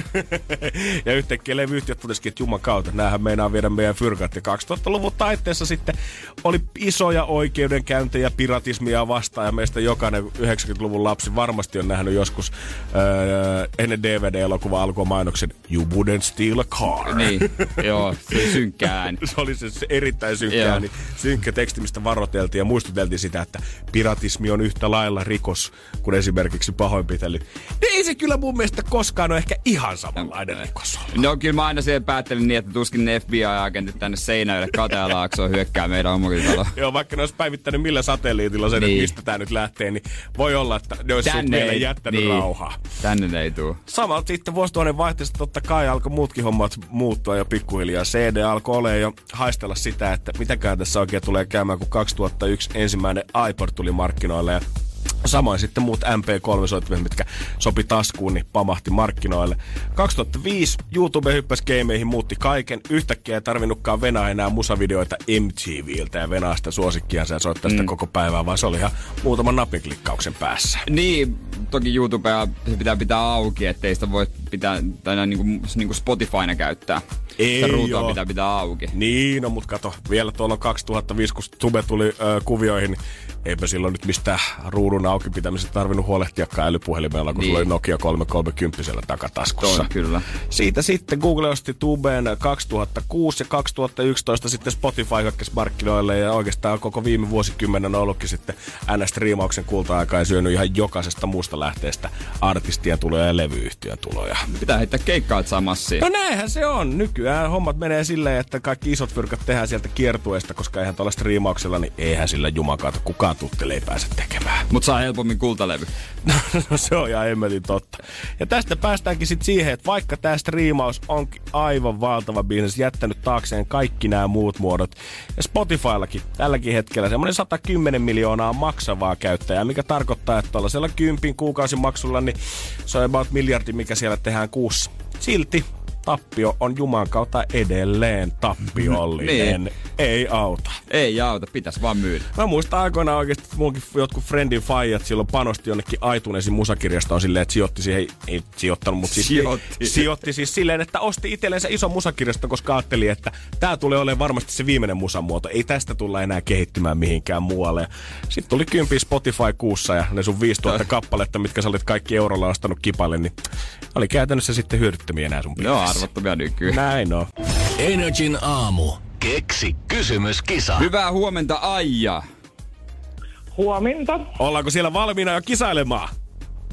ja yhtäkkiä levyyhtiöt totesikin, että juman kautta, näähän meinaa viedä meidän fyrkat. Ja 2000-luvun taitteessa sitten oli isoja oikeudenkäyntejä piratismia vastaan. Ja meistä jokainen 90-luvun lapsi varmasti on nähnyt joskus öö, ennen DVD-elokuva alkua mainoksen You wouldn't steal a car. niin, joo, se oli synkkää ääni. se oli se, se erittäin synkkä, Joo. ääni, synkkä teksti, mistä varoiteltiin ja muistuteltiin sitä, että piratismi on yhtä lailla rikos kuin esimerkiksi pahoinpitely. Niin Ei se kyllä mun mielestä koskaan ole ehkä ihan samanlainen rikos ollut. No kyllä mä aina siihen päättelin niin, että tuskin ne FBI-agentit tänne Seinäjoelle Katajalaaksoon hyökkää meidän omakotitaloon. Joo, vaikka ne olisi päivittänyt millä satelliitilla sen, niin. Niin. että mistä tämä nyt lähtee, niin voi olla, että ne olisi Tänne ei- jättänyt niin. rauhaa. Tänne ei tuu. Samalla sitten vuosituhannen vaihteessa totta kai alkoi muutkin hommat muuttua jo pikkuhiljaa. CD alkoi olla jo haistella sitä, että mitäkään tässä oikein tulee käymään, kun 2001 ensimmäinen iPod tuli markkinoille ja Samoin sitten muut MP3-soittimet, mitkä sopi taskuun, niin pamahti markkinoille. 2005 YouTube hyppäsi gameihin, muutti kaiken. Yhtäkkiä ei tarvinnutkaan venää enää musavideoita MTVltä ja venaa sitä suosikkiansa ja soittaa sitä koko päivää, vaan se oli ihan muutaman napinklikkauksen päässä. Niin, toki YouTubea se pitää pitää auki, ettei sitä voi pitää, tai näin niinku, niinku Spotifyna käyttää. Ei Sitä ruutua pitää pitää auki. Niin, no mut kato, vielä tuolla 2005, kun Tube tuli ö, kuvioihin, niin eipä silloin nyt mistään ruudun auki pitämisestä tarvinnut huolehtiakaan älypuhelimella, kun niin. Niin. sulla oli Nokia 330 takataskussa. Toi, kyllä. Siitä sitten Google osti Tubeen 2006 ja 2011 sitten Spotify hyökkäsi markkinoille ja oikeastaan koko viime vuosikymmenen on ollutkin sitten NS-striimauksen kulta-aika ja syönyt ihan jokaisesta muusta lähteestä artistia tuloja ja levyyhtiön tuloja. Pitää heittää keikkaa, että saa massia. No näinhän se on. Nykyään hommat menee silleen, että kaikki isot fyrkat tehdään sieltä kiertueesta, koska eihän tuolla striimauksella, niin eihän sillä jumakaata kukaan tuttele ei pääse tekemään. Mut saa helpommin kultalevy. No se on ihan emmetin totta. Ja tästä päästäänkin sitten siihen, että vaikka tämä striimaus onkin aivan valtava bisnes, jättänyt taakseen kaikki nämä muut muodot. Ja Spotifyllakin tälläkin hetkellä semmoinen 110 miljoonaa maksavaa käyttäjää, mikä tarkoittaa, että tuollaisella kympin kuukausimaksulla, niin se on about miljardi, mikä siellä tehdään kuussa. Silti tappio on Juman kautta edelleen tappiollinen. Niin. ei auta. Ei auta, pitäis vaan myydä. Mä muistan aikoinaan oikeesti, että munkin jotkut friendin faijat silloin panosti jonnekin aituneisiin musakirjastoon silleen, että sijoitti siihen, ei sijoittanut, mutta siis Sijoitti. sijoitti siis silleen, että osti itsellensä iso musakirjasto, koska ajatteli, että tää tulee olemaan varmasti se viimeinen musamuoto. Ei tästä tulla enää kehittymään mihinkään muualle. Sitten tuli kympi Spotify kuussa ja ne sun 5000 kappaletta, mitkä sä olit kaikki eurolla ostanut kipalle, niin oli käytännössä sitten hyödyttömiä enää sun on piirissä. Arvottomia nykyään. Näin on. Energin aamu. Keksi kysymyskisa. Hyvää huomenta, Aija. Huomenta. Ollaanko siellä valmiina jo kisailemaan?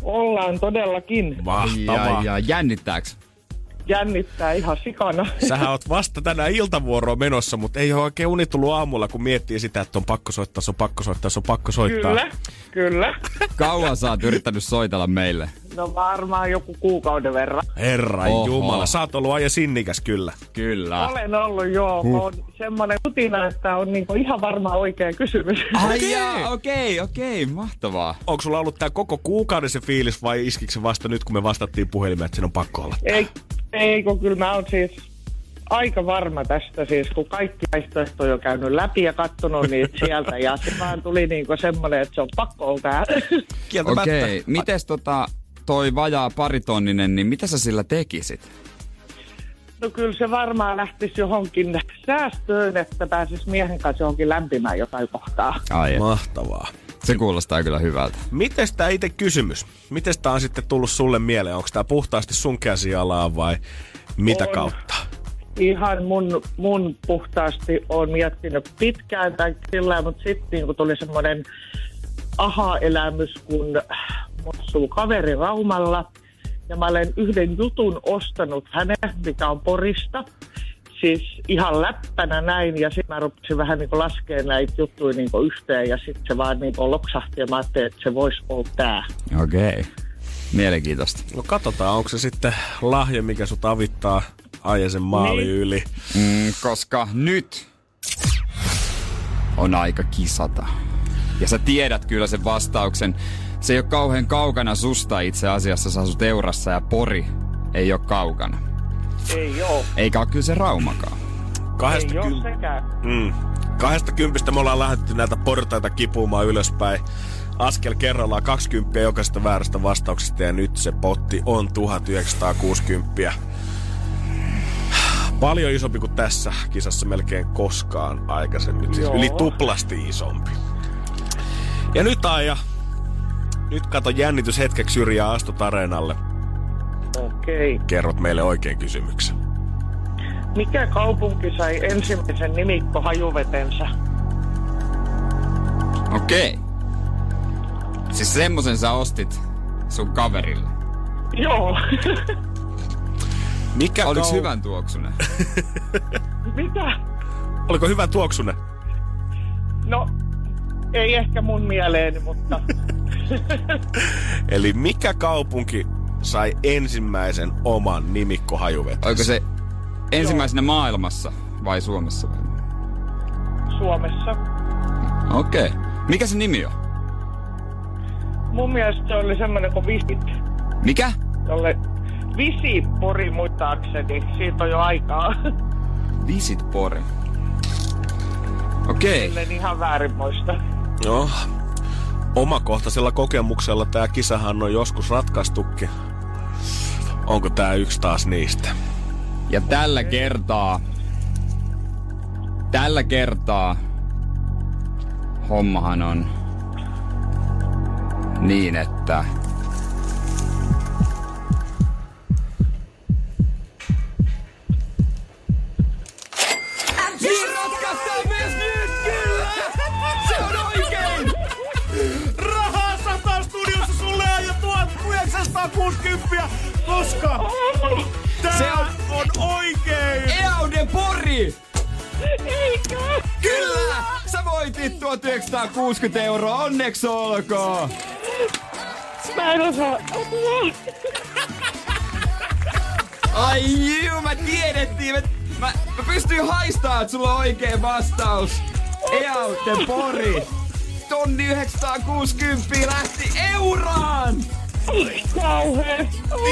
Ollaan todellakin. Mahtavaa. Ja, ja jännittääks? Jännittää ihan sikana. Sähän oot vasta tänään iltavuoroon menossa, mutta ei ole oikein uni tullut aamulla, kun miettii sitä, että on pakko soittaa, se on pakko soittaa, se on pakko soittaa. Kyllä, kyllä. Kauan sä oot yrittänyt soitella meille? No varmaan joku kuukauden verran. Herra Oho. Jumala, sä oot ollut ajan sinnikäs kyllä. Kyllä. Olen ollut joo. Huh. On semmoinen kutina, että on niinku ihan varma oikea kysymys. Ai okei, okei, mahtavaa. Onko sulla ollut tää koko kuukauden se fiilis vai iskikö se vasta nyt, kun me vastattiin puhelimeen, että sen on pakko olla? ei, ei, kun kyllä mä oon siis aika varma tästä siis, kun kaikki vaihtoehtoja on jo käynyt läpi ja kattonut niitä sieltä. Ja se vaan tuli niinku semmoinen, että se on pakko olla tää. Kieltämättä. Okei, mites tota toi vajaa paritonninen, niin mitä sä sillä tekisit? No kyllä se varmaan lähtisi johonkin säästöön, että pääsis miehen kanssa johonkin lämpimään jotain kohtaa. Ai, Mahtavaa. se kuulostaa kyllä hyvältä. Mites tää itse kysymys? Mites tää on sitten tullut sulle mieleen? Onko tää puhtaasti sun käsialaa vai mitä On. kautta? Ihan mun, mun puhtaasti on miettinyt pitkään tai sillä, mutta sitten niinku tuli semmoinen aha-elämys, kun asuu kaveri Raumalla ja mä olen yhden jutun ostanut hänen, mikä on Porista. Siis ihan läppänä näin ja sitten mä rupesin vähän niin laskea näitä juttuja niin yhteen ja sitten se vaan niin loksahti ja mä ajattelin, että se voisi olla tää. Okei. Mielenkiintoista. No katsotaan, onko se sitten lahja, mikä sut avittaa Aijesen maali Niin. yli. Mm, koska nyt on aika kisata. Ja sä tiedät kyllä sen vastauksen. Se ei ole kauhean kaukana susta itse asiassa. Sä asut Eurassa ja Pori ei ole kaukana. Ei oo. Eikä ole kyllä se Raumakaan. Kahdesta, Ei sekään. mm. Kahdesta kympistä me ollaan lähdetty näitä portaita kipumaan ylöspäin. Askel kerrallaan 20 jokaisesta väärästä vastauksesta ja nyt se potti on 1960. Paljon isompi kuin tässä kisassa melkein koskaan aikaisemmin. Siis Joo. yli tuplasti isompi. Ja nyt Aija, nyt kato jännitys hetkeksi syrjää astut areenalle. Okei. Kerrot meille oikein kysymyksen. Mikä kaupunki sai ensimmäisen nimikko hajuvetensä? Okei. Siis semmosen sä ostit sun kaverille. Joo. Mikä Oliks kau- hyvän tuoksunen? Mitä? Oliko hyvä tuoksune? No, ei ehkä mun mieleeni, mutta Eli mikä kaupunki sai ensimmäisen oman nimikkohajuvetensä? Oliko se ensimmäisenä maailmassa vai Suomessa? vai? Suomessa. Okei. Mikä se nimi on? Mun mielestä se oli semmoinen kuin Visit, Mikä? jolle Visipori muistaakseni. Siitä on jo aikaa. Visit Pori. Okei. En ihan väärin muista. No, omakohtaisella kokemuksella tämä kisahan on joskus ratkaistukin. Onko tämä yksi taas niistä? Ja tällä kertaa, tällä kertaa hommahan on niin, että 1960 euroa, onneksi olkoon! Mä en osaa. Ai juu, mä tiedettiin! Mä, mä, mä pystyin haistaa, että sulla on oikea vastaus. Eaude Pori! Tonni 960 lähti euraan!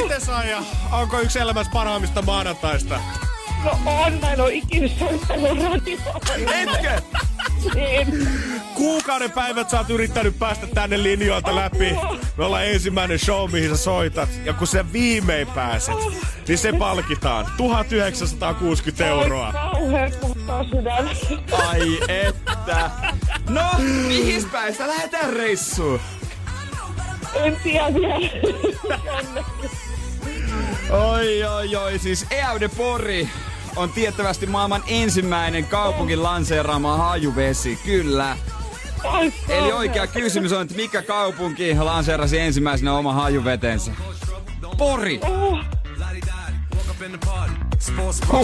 Miten Saija, onko yksi elämässä parhaimmista maanantaista? No on, mä en oo ikinä soittanut radioon. Etkö? En. Kuukauden päivät sä oot yrittänyt päästä tänne linjoilta läpi. Me ollaan ensimmäinen show, mihin sä soitat. Ja kun sä viimein pääset, niin se palkitaan. 1960 euroa. Ai että. No, mihin päin sä lähetään reissuun? En tiedä vielä. Oi, oi, oi. Siis Eaude Pori on tiettävästi maailman ensimmäinen kaupunkin lanseeraama hajuvesi. Kyllä. Eli oikea kysymys on, että mikä kaupunki lanseerasi ensimmäisenä oma hajuvetensä? Pori.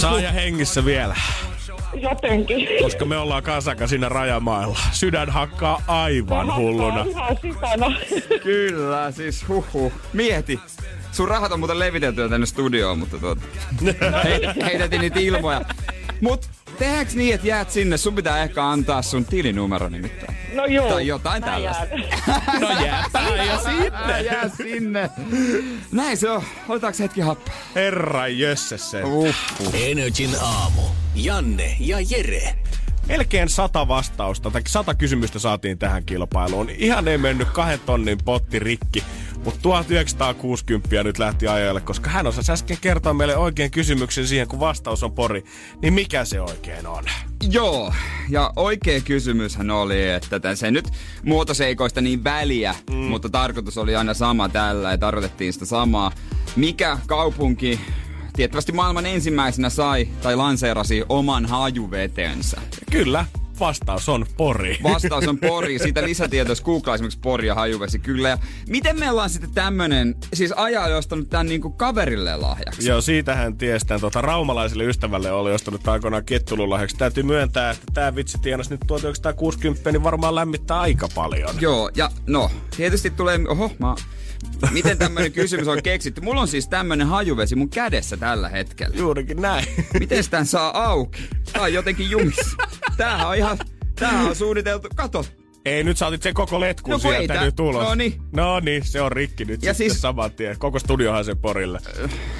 Saa ja hengissä vielä. Jotenkin. Koska me ollaan kasaka siinä rajamailla. Sydän hakkaa aivan hulluna. Ihan. Kyllä, siis huhu. Mieti. Sun rahat on muuten levitelty jo tänne studioon, mutta tuota, he, heitettiin niitä ilmoja. Mut tehdäänkö niin, että jäät sinne? Sun pitää ehkä antaa sun tilinumero nimittäin. No joo. Tai jotain mä tällaista. No jääpä ja sinne. Jää sinne. Näin se on. Otetaanko hetki happea? Herra jösse se. Uhuh. Energin aamu. Janne ja Jere. Melkein sata vastausta, tai sata kysymystä saatiin tähän kilpailuun. Ihan ei mennyt kahden tonnin potti rikki, mutta 1960 nyt lähti ajalle, koska hän osasi äsken kertoa meille oikein kysymyksen siihen, kun vastaus on pori. Niin mikä se oikein on? Joo, ja oikea kysymyshän oli, että se nyt muotoseikoista niin väliä, mm. mutta tarkoitus oli aina sama tällä ja tarkoitettiin sitä samaa. Mikä kaupunki tiettävästi maailman ensimmäisenä sai tai lanseerasi oman hajuvetensä? Kyllä, vastaus on pori. Vastaus on Pori. Siitä lisätietoa, jos googlaa esimerkiksi Pori ja hajuvesi. Kyllä. Ja miten me ollaan sitten tämmönen, siis ajaa ostanut tän niinku kaverille lahjaksi? Joo, siitähän tiestään tuota, raumalaiselle ystävälle oli ostanut aikoinaan kettululahjaksi. Täytyy myöntää, että tämä vitsi tienasi nyt 1960, niin varmaan lämmittää aika paljon. Joo, ja no, tietysti tulee, oho, mä, miten tämmönen kysymys on keksitty? Mulla on siis tämmönen hajuvesi mun kädessä tällä hetkellä. Juurikin näin. Miten sitä saa auki? Tää on jotenkin jumissa. Tämähän on ihan, tämähän on suunniteltu, kato. Ei, nyt saatit sen koko letkun No ei sieltä nyt ulos. no niin. No niin, se on rikki nyt Ja ja sitten siis- saman tien. Koko studiohan sen porille.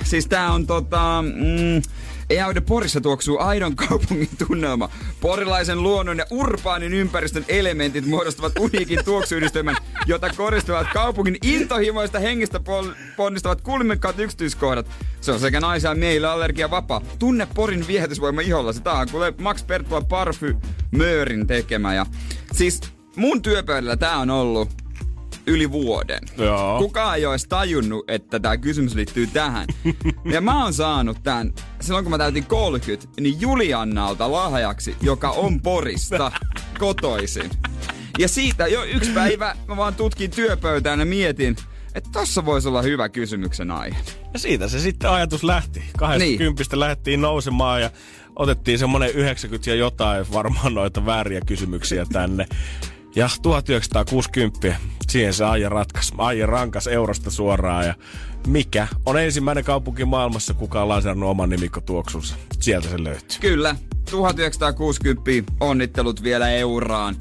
Siis tää on tota... Mm, Eaude Porissa tuoksuu aidon kaupungin tunnelma. Porilaisen luonnon ja urbaanin ympäristön elementit muodostavat uniikin tuoksuyhdistelmän, jota koristavat kaupungin intohimoista hengestä pol- ponnistavat kulmikkaat yksityiskohdat. Se on sekä naisia ja miehille allergia vapaa. Tunne Porin viehätysvoima iholla. Tää on kuule Max Perttua Parfymöörin tekemä. Ja siis mun työpöydällä tää on ollut yli vuoden. Joo. Kukaan ei olisi tajunnut, että tämä kysymys liittyy tähän. Ja mä oon saanut tämän, silloin kun mä täytin 30, niin Juliannalta lahjaksi, joka on Porista kotoisin. Ja siitä jo yksi päivä mä vaan tutkin työpöytään ja mietin, että tossa voisi olla hyvä kysymyksen aihe. Ja siitä se sitten ajatus lähti. 20 niin. lähdettiin nousemaan ja otettiin semmonen 90 ja jotain varmaan noita vääriä kysymyksiä tänne. Ja 1960, siihen se Aija ratkas. Aija rankas eurosta suoraan ja mikä on ensimmäinen kaupunki maailmassa, kuka on lanseerannut oman nimikkotuoksunsa. Sieltä se löytyy. Kyllä, 1960 onnittelut vielä euraan.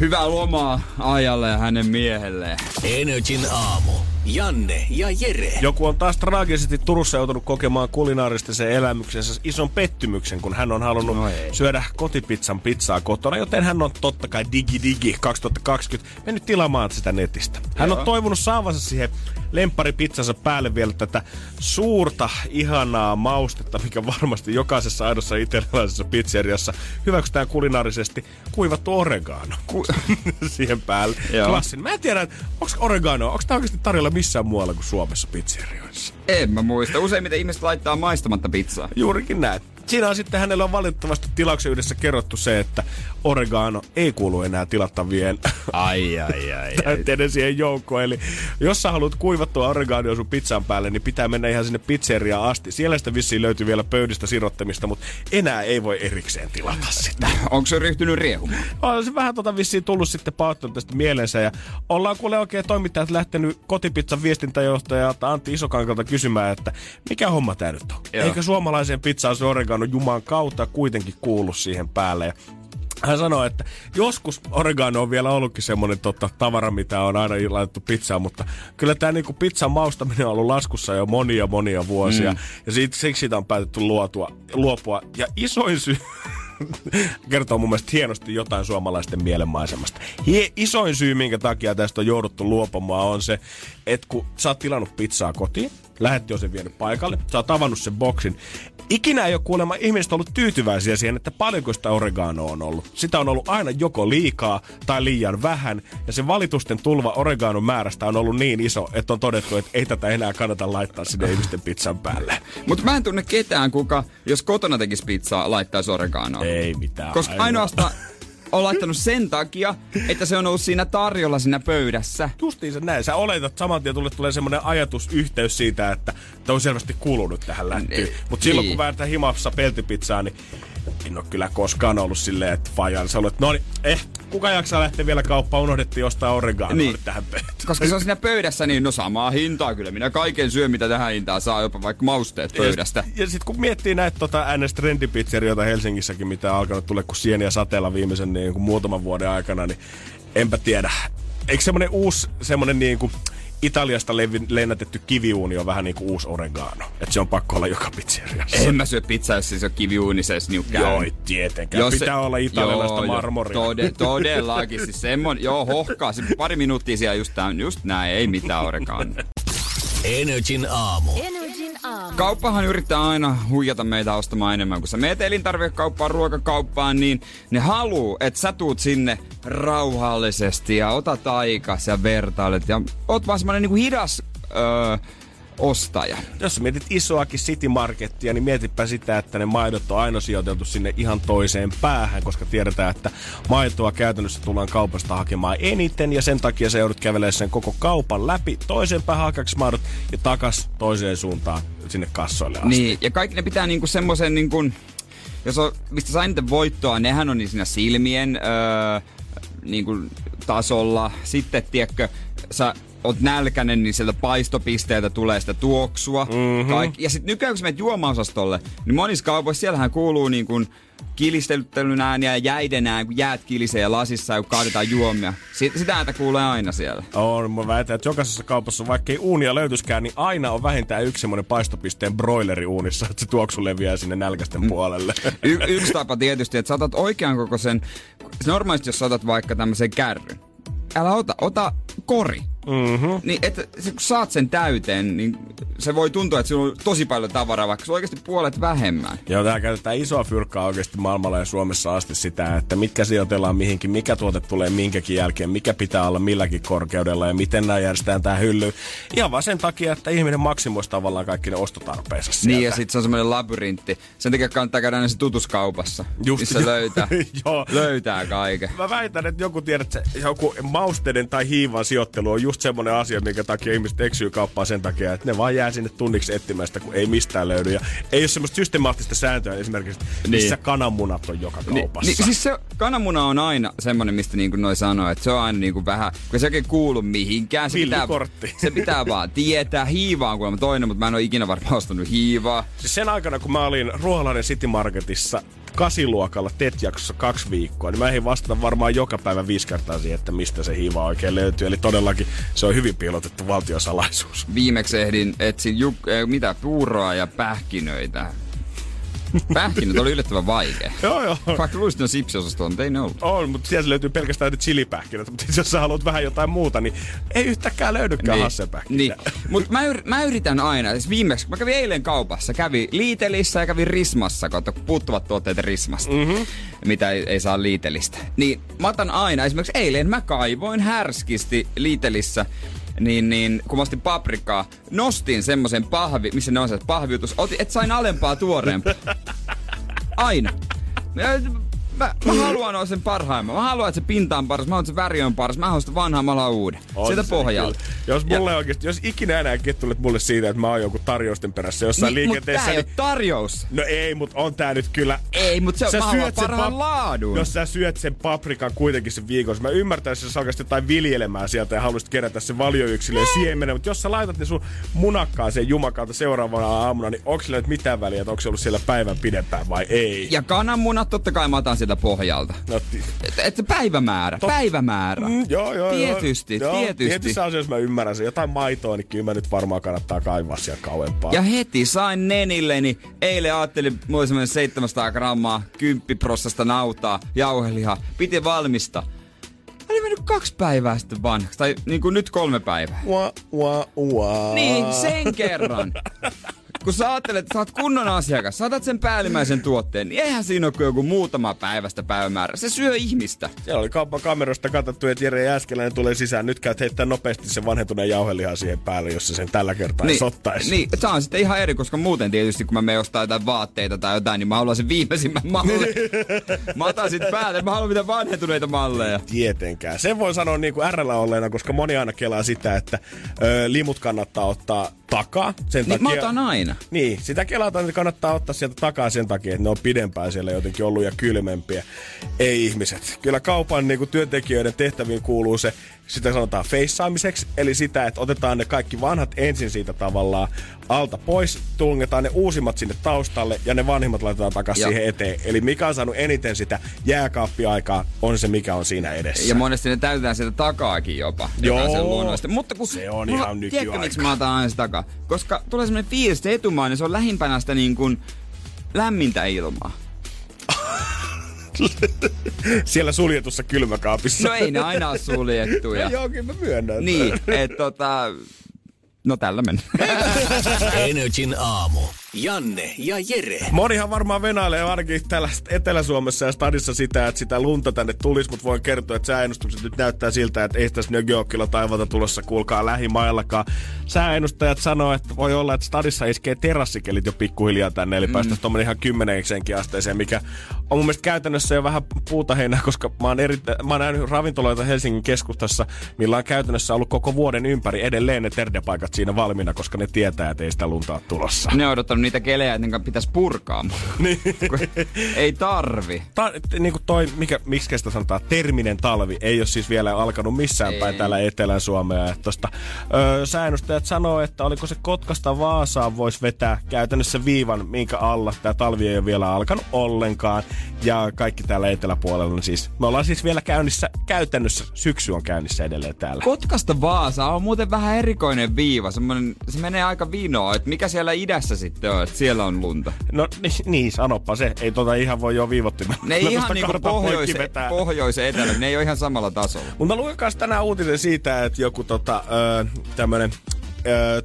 Hyvää lomaa Ajalle ja hänen miehelleen. Energin aamu. Janne ja Jere. Joku on taas traagisesti Turussa joutunut kokemaan kulinaarista sen elämyksensä ison pettymyksen, kun hän on halunnut No no ei. syödä kotipizzan pizzaa kotona, joten hän on totta kai digi digi 2020 mennyt tilaamaan sitä netistä. Hän Joo. on toivonut saavansa siihen lempparipizzansa päälle vielä tätä suurta, ihanaa maustetta, mikä varmasti jokaisessa aidossa italialaisessa pizzeriassa hyväksytään kulinaarisesti kuivattu oregano Ku- siihen päälle. Joo. Klassin. Mä en tiedä, onko oregano, onko tämä oikeasti tarjolla missään muualla kuin Suomessa pizzerioissa? En mä muista. Useimmiten ihmiset laittaa maistamatta pizzaa. Juurikin näin. Siinä on sitten hänellä on valitettavasti tilauksen yhdessä kerrottu se, että oregano ei kuulu enää tilattavien Ai, ai, ai. täytteiden siihen joukkoon. Eli jos sä haluat kuivattua oreganoa sun pizzan päälle, niin pitää mennä ihan sinne pizzeriaan asti. Siellä sitä vissiin löytyy vielä pöydistä sirottamista, mutta enää ei voi erikseen tilata sitä. Onko se ryhtynyt riehumaan? On se vähän tota vissiin tullut sitten pahoittanut tästä mielensä ja ollaan kuule oikein toimittajat lähtenyt kotipizzan viestintäjohtajalta Antti Isokankalta kysymään, että mikä homma tää nyt on? Joo. Eikö suomalaiseen pizzaan se oregano juman kautta kuitenkin kuulu siihen päälle? Ja hän sanoi, että joskus oregano on vielä ollutkin semmoinen tota, tavara, mitä on aina laitettu pizzaan, mutta kyllä tämä niinku pizzan maustaminen on ollut laskussa jo monia monia vuosia. Mm. Ja siitä, siksi siitä on päätetty luotua, luopua. Ja isoin syy kertoo mun mielestä hienosti jotain suomalaisten mielenmaisemasta. Hie, isoin syy, minkä takia tästä on jouduttu luopumaan, on se, että kun sä oot tilannut pizzaa kotiin, lähetti jo sen vienyt paikalle, sä oot avannut sen boksin. Ikinä ei ole kuulemma ihmiset ollut tyytyväisiä siihen, että paljonko sitä oreganoa on ollut. Sitä on ollut aina joko liikaa tai liian vähän, ja se valitusten tulva oreganon määrästä on ollut niin iso, että on todettu, että ei tätä enää kannata laittaa sinne ihmisten pizzan päälle. Mutta mä en tunne ketään, kuka, jos kotona tekisi pizzaa, laittaisi oreganoa. Ei mitään. Koska ainoastaan on laittanut sen takia, että se on ollut siinä tarjolla siinä pöydässä. Justiin se näin. Sä oletat saman tien tulee, tulee semmoinen ajatusyhteys siitä, että tämä on selvästi kulunut tähän lättyyn. Niin. Mutta silloin Niin. kun vääntää himassa peltipizzaa, niin en ole kyllä koskaan ollut silleen, että fajan sä olet, no niin, eh, kuka jaksaa lähteä vielä kauppaan, unohdettiin ostaa oreganoa Niin. tähän pöytään. Koska se on siinä pöydässä, niin no samaa hintaa kyllä. Minä kaiken syön, mitä tähän hintaan saa, jopa vaikka mausteet pöydästä. Ja, ja sitten kun miettii näitä tota, NS-trendipizzeria Helsingissäkin, mitä on alkanut tulla kuin sieniä sateella viimeisen niin kuin muutaman vuoden aikana, niin enpä tiedä. Eikö semmoinen uusi, semmoinen niin kuin Italiasta levi- lennätetty kiviuuni on vähän niin kuin uusi oregano. Että se on pakko olla joka pizzeriassa. En mä syö pizzaa, jos siis on kiviuuni, se niukkää. Joo, ei tietenkään. Jos se- Pitää olla italialaista Joo, joo, marmoria. Tode, todellakin. Siis semmonen, joo, hohkaa. Se pari minuuttia siellä just, tämän, just näin, ei mitään orekaan. Energin aamu. Energin aamu. Kauppahan yrittää aina huijata meitä ostamaan enemmän. Kun sä meet elintarvikekauppaan, ruokakauppaan, niin ne haluu, että sä tuut sinne rauhallisesti ja otat aikas ja vertailet. Ja oot vaan semmonen niinku hidas öö, ostaja. Jos mietit isoakin City Markettia, niin mietipä sitä, että ne maidot on aina sijoiteltu sinne ihan toiseen päähän, koska tiedetään, että maitoa käytännössä tullaan kaupasta hakemaan eniten, ja sen takia se joudut kävelemään sen koko kaupan läpi toiseen päähän hakaksi maidot ja takas toiseen suuntaan sinne kassoille asti. Niin, ja kaikki ne pitää niinku semmoisen niinku, jos on, mistä saa eniten voittoa, nehän on niin siinä silmien öö, niinku tasolla. Sitten, tiedätkö, sä oot nälkänen, niin sieltä paistopisteeltä tulee sitä tuoksua. Mm-hmm. Kaik- ja sitten nykyään, kun sä menet juomaosastolle, niin monissa kaupoissa siellähän kuuluu niin kuin kilistelyttelyn ääniä ja jäiden ääniä, kun jäät kilisee lasissa ja kun kaadetaan juomia. Sit, sitä ääntä kuulee aina siellä. On, mä väitän, että jokaisessa kaupassa, vaikka ei uunia löytyskään, niin aina on vähintään yksi semmoinen paistopisteen broileri uunissa, että se tuoksu leviää sinne nälkästen puolelle. Y- yksi tapa tietysti, että saatat oikean kokoisen, normaalisti jos saatat vaikka tämmöisen kärryn, älä ota, ota kori. Mm-hmm. Niin, että se, kun saat sen täyteen, niin se voi tuntua, että sinulla on tosi paljon tavaraa, vaikka se on oikeasti puolet vähemmän. Joo, tää käytetään isoa fyrkkaa oikeasti maailmalla ja Suomessa asti sitä, että mitkä sijoitellaan mihinkin, mikä tuote tulee minkäkin jälkeen, mikä pitää olla milläkin korkeudella ja miten nämä järjestetään tää hylly. Ihan vaan sen takia, että ihminen maksimoisi tavallaan kaikki ne ostotarpeensa sieltä. Niin, ja sitten se on semmoinen labyrintti. Sen takia kannattaa käydä näissä tutuskaupassa, Just missä joo. löytää, Joo. löytää kaiken. Mä väitän, että joku tiedät, että joku mausteiden tai hiivan sijoittelu on just semmoinen asia, minkä takia ihmiset eksyy kauppaan sen takia, että ne vaan jää sinne tunniksi etsimään sitä, kun ei mistään löydy. Ja ei ole semmoista systemaattista sääntöä esimerkiksi, missä Niin. kananmunat on joka Ni, kaupassa. niin, siis se kananmuna on aina semmonen, mistä niinku noi sanoo, että se on aina niinku vähän, kun se ei kuulu mihinkään. Se pitää, se pitää vaan tietää. Hiiva on kuulemma toinen, mutta mä en ole ikinä varmaan ostanut hiivaa. Siis sen aikana, kun mä olin Ruoholahden City Marketissa kasiluokalla TET-jaksossa kaksi viikkoa, niin mä ehdin vastata varmaan joka päivä viisi kertaa siihen, että mistä se hiiva oikein löytyy. Eli todellakin se on hyvin piilotettu valtiosalaisuus. Viimeksi ehdin etsin juk, äh, mitä, puuroa ja pähkinöitä. Pähkinöt oli yllättävän vaikea. Joo, joo. Vaikka luulisin, että sipsiosastolla, mutta ei ne ollut. On, mutta siellä löytyy pelkästään nyt chilipähkinät. Mutta jos sä haluat vähän jotain muuta, niin ei yhtäkään löydykään niin. hasselpähkinää. Niin. Mutta mä, yr- mä, yritän aina, siis viimeksi, mä kävin eilen kaupassa, kävin Liitelissä ja kävin Rismassa, kato, kun puuttuvat tuotteet Rismasta, mm-hmm. mitä ei, ei saa Liitelistä. Niin mä otan aina, esimerkiksi eilen mä kaivoin härskisti Liitelissä, niin, niin kun mä ostin paprikaa, nostin semmoisen pahvi, missä ne on se pahviutus, otin, et sain alempaa tuoreempaa. Aina. Ja, Mä, mä haluan olla sen parhaimman. Mä haluan, että se pinta on paras. Mä haluan, että se väri on paras. Mä haluan sitä vanhaa, mä haluan uuden. On Sieltä pohjalta. kyllä. Jos mulle oikeasti, jos ikinä enää kettulet mulle siitä, että mä oon joku tarjousten perässä jossain Niin, mut liikenteessä, tää ei niin... tarjous. No ei, mutta on tää nyt kyllä... Ei, mut se on- syöt sen parhaan laadun. Jos sä syöt sen paprikan kuitenkin sen viikossa, mä ymmärtäisin, jos sä alkaisit jotain viljelemään sieltä ja haluaisit kerätä sen valioyksilön siemenen, mutta jos sä laitat ne sun munakkaaseen jumakalta seuraavana aamuna, niin onko sillä nyt mitään väliä, että onko se ollut siellä päivän pidempään vai ei? Ja kananmunat, totta kai mä otan sieltä pohjalta. No, Että et päivämäärä, Tot- päivämäärä. Mm, joo, joo, Tietysti, joo. tietysti. Tietyissä asioissa mä ymmärrän sen. Jotain maitoa, niin kyllä mä nyt varmaan kannattaa kaivaa siellä kauempaa. Ja heti sain nenilleni. Eilen ajattelin, mulla oli semmonen 700 grammaa, 10 prossasta nautaa, jauhelihaa. Piti valmista. Oli mennyt kaksi päivää sitten vanhaksi. Tai niin kuin nyt kolme päivää. Ua, ua, ua. Niin, sen kerran. Kun sä ajattelet, että sä oot kunnon asiakas, saatat sen päällimmäisen tuotteen, niin eihän siinä ole kuin joku muutama päivästä päivämäärä. Se syö ihmistä. Siellä oli kaupan kamerasta katsottu, että Jere Jääskeläinen tulee sisään. Nyt käyt heittää nopeasti sen vanhentuneen jauhelihan siihen päälle, jos se sen tällä kertaa niin, sottaisi. niin, se on sitten ihan eri, koska muuten tietysti kun mä menen ostaa jotain vaatteita tai jotain, niin mä haluan sen viimeisimmän mallin. mä otan sit päälle, mä haluan mitä vanhentuneita malleja. Tietenkään. Sen voi sanoa niin kuin RL olleena, koska moni aina kelaa sitä, että ö, limut kannattaa ottaa takaa. Sen Niin mä takia, otan aina. Niin, sitä kelataan, että kannattaa ottaa sieltä takaa sen takia, että ne on pidempään siellä jotenkin ollut ja kylmempiä. Ei ihmiset. Kyllä kaupan niin kuin työntekijöiden tehtäviin kuuluu se, sitä sanotaan feissaamiseksi, eli sitä, että otetaan ne kaikki vanhat ensin siitä tavallaan alta pois, tungetaan ne uusimmat sinne taustalle ja ne vanhimmat laitetaan takaisin siihen eteen. Eli mikä on saanut eniten sitä jääkaappiaikaa, on se mikä on siinä edessä. Ja monesti ne täytetään sieltä takaakin jopa. Joo. sen. Mutta kun Se on mulla- ihan Tiedätkö, nykyaikaa. miksi mä otan aina sitä takaa? Koska tulee semmoinen fiilis, että etumaa, niin se on lähimpänä sitä niin kuin lämmintä ilmaa. Siellä suljetussa kylmäkaapissa. No ei ne aina ole suljettuja. Joo, kyllä mä myönnän. Niin, että tota... No tällä mennään. Energin aamu. Janne ja Jere. Monihan varmaan venailee ainakin täällä Etelä-Suomessa ja stadissa sitä, että sitä lunta tänne tulisi, mutta voin kertoa, että sääennustukset nyt näyttää siltä, että ei tässä Nögeokilla taivalta tulossa, kuulkaa lähimaillakaan. Sääennustajat sanoo, että voi olla, että stadissa iskee terassikelit jo pikkuhiljaa tänne, eli mm. päästäisiin tuommoinen ihan kymmenenkin asteeseen, mikä on mun mielestä käytännössä jo vähän puuta heinää, koska mä oon, eri, mä oon nähnyt ravintoloita Helsingin keskustassa, millä on käytännössä ollut koko vuoden ympäri edelleen ne terdepaikat siinä valmiina, koska ne tietää, että ei sitä lunta ole tulossa. Ne on niitä kelejä, ne pitäisi purkaa. Niin. Ei tarvi. Ta, niin kuin toi, mikä, miksi sitä sanotaan, terminen talvi, ei ole siis vielä alkanut missään Ei. päin täällä Etelän Suomea. Tosta, ö, säännöstäjät sanoo, että oliko se Kotkasta Vaasaan voisi vetää käytännössä viivan, minkä alla tämä talvi ei ole vielä alkanut ollenkaan. Ja kaikki täällä eteläpuolella, niin siis me ollaan siis vielä käynnissä, käytännössä syksy on käynnissä edelleen täällä. Kotkasta Vaasa on muuten vähän erikoinen viiva. Semmonen, se menee aika vinoa, että mikä siellä idässä sitten on, että siellä on lunta. No niin, niin sanoppa se. Ei tota ihan voi jo viivottimella. Ne ei ihan niinku pohjois, pohjois etelä, ne ei ole ihan samalla tasolla. Mutta mä luin tänään uutisen siitä, että joku tota, ö, tämmönen